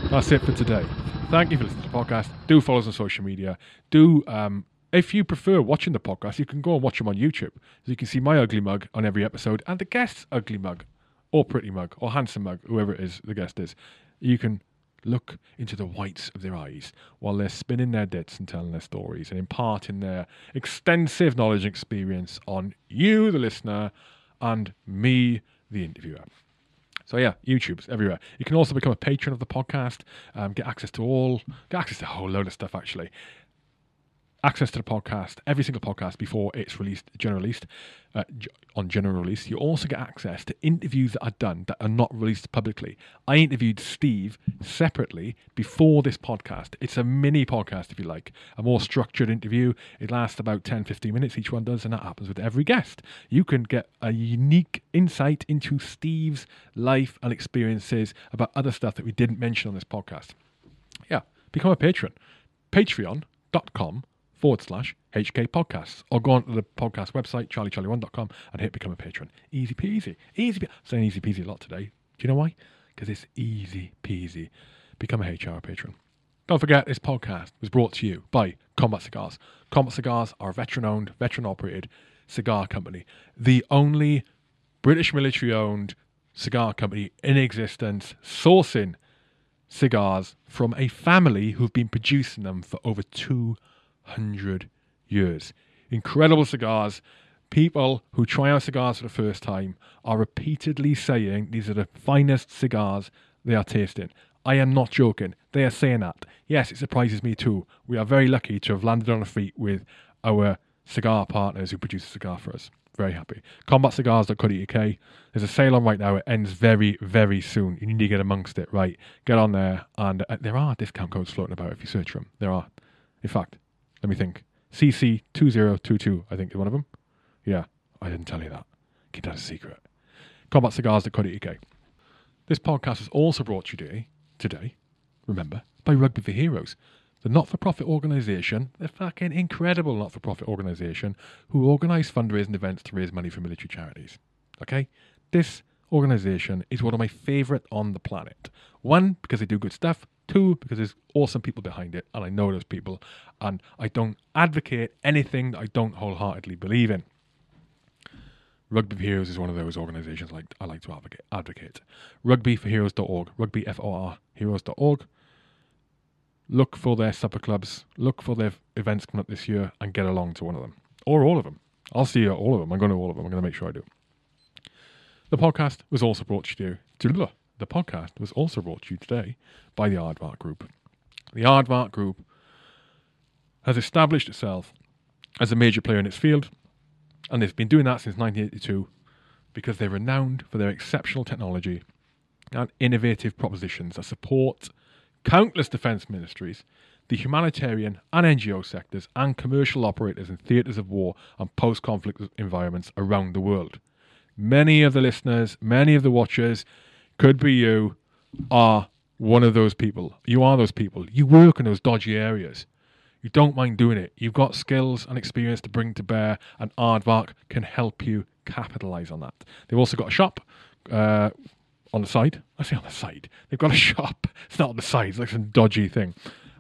Speaker 1: That's it for today. Thank you for listening to the podcast. Do follow us on social media. Do, um, if you prefer watching the podcast, you can go and watch them on YouTube. So you can see my ugly mug on every episode and the guest's ugly mug, or pretty mug, or handsome mug, whoever it is the guest is. You can look into the whites of their eyes while they're spinning their dits and telling their stories and imparting their extensive knowledge and experience on you, the listener, and me, the interviewer. So yeah, YouTube's everywhere. You can also become a patron of the podcast, um, get access to all, get access to a whole load of stuff actually. Access to the podcast, every single podcast before it's released, general released, uh, on general release. You also get access to interviews that are done that are not released publicly. I interviewed Steve separately before this podcast. It's a mini podcast, if you like, a more structured interview. It lasts about 10, 15 minutes, each one does, and that happens with every guest. You can get a unique insight into Steve's life and experiences about other stuff that we didn't mention on this podcast. Yeah, become a patron. Patreon.com forward slash HK podcasts. Or go onto the podcast website, charliecharlie1.com, and hit become a patron. Easy peasy. Easy pe- I'm saying easy peasy a lot today. Do you know why? Because it's easy peasy. Become a H Hour patron. Don't forget, this podcast was brought to you by Combat Cigars. Combat Cigars are a veteran owned, veteran operated cigar company. The only British military owned cigar company in existence, sourcing cigars from a family who've been producing them for over 200 years. Incredible cigars. People who try out cigars for the first time are repeatedly saying these are the finest cigars they are tasting. I am not joking. They are saying that. Yes, it surprises me too. We are very lucky to have landed on our feet with our cigar partners who produce a cigar for us. Very happy. CombatCigars.co.uk. There's a sale on right now. It ends very, very soon. You need to get amongst it, right? Get on there. And uh, there are discount codes floating about if you search them. There are. In fact, let me think. CC2022, I think, is one of them. Yeah, I didn't tell you that. Keep that a secret. CombatCigars.co.uk. This podcast is also brought to you today, today, remember, by Rugby for Heroes, the not for profit organisation, the fucking incredible not for profit organisation who organise fundraising events to raise money for military charities. Okay? This organisation is one of my favourite on the planet. One, because they do good stuff. Two, because there's awesome people behind it, and I know those people, and I don't advocate anything that I don't wholeheartedly believe in. Rugby for Heroes is one of those organisations like I like to advocate. advocate. Rugbyforheroes.org, rugby f o r heroes.org. Look for their supper clubs, look for their events coming up this year, and get along to one of them or all of them. I'll see you at all of them. I'm going to all of them. I'm going to make sure I do. The podcast was also brought to you. The podcast was also brought to you today by the Aardvark Group. The Aardvark Group has established itself as a major player in its field, and they've been doing that since 1982 because they're renowned for their exceptional technology and innovative propositions that support countless defence ministries, the humanitarian and NGO sectors, and commercial operators in theatres of war and post conflict environments around the world. Many of the listeners, many of the watchers, could be you, are one of those people. You are those people. You work in those dodgy areas. You don't mind doing it. You've got skills and experience to bring to bear, and Aardvark can help you capitalize on that. They've also got a shop uh, on the side. I say on the side. They've got a shop. It's not on the side. It's like some dodgy thing.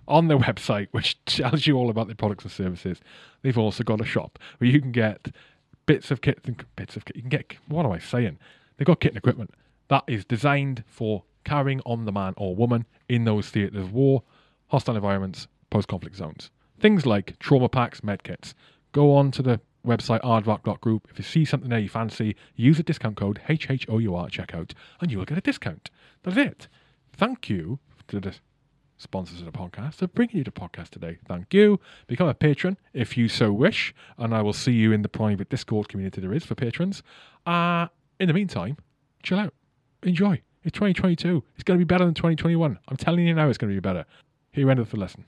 Speaker 1: On their website, which tells you all about their products and services, they've also got a shop where you can get bits of kit bits of kit. You can get what am I saying? They've got kit and equipment that is designed for carrying on the man or woman in those theatres of war, hostile environments, post-conflict zones. Things like trauma packs, med kits. Go on to the website aardvark.group. If you see something there you fancy, use the discount code HHOUR checkout and you will get a discount. That's it. Thank you to sponsors of the podcast for bringing you the podcast today. Thank you. Become a patron if you so wish, and I will see you in the private Discord community there is for patrons. Uh, in the meantime, chill out. Enjoy. It's 2022. It's going to be better than 2021. I'm telling you now it's going to be better. Here you end of the lesson.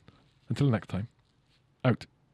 Speaker 1: Until next time, out.